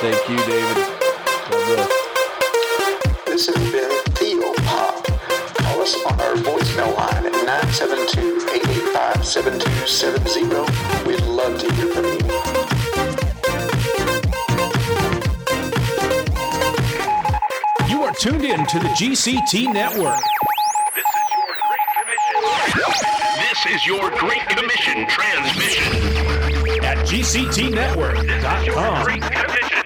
Thank you, David. God bless. This has been Theo Pop. Call us on our voicemail line at 972-885-7270. We'd love to hear from you. You are tuned in to the GCT Network. This is your Great Commission This is your Great Commission transmission. At GCTNetwork.com.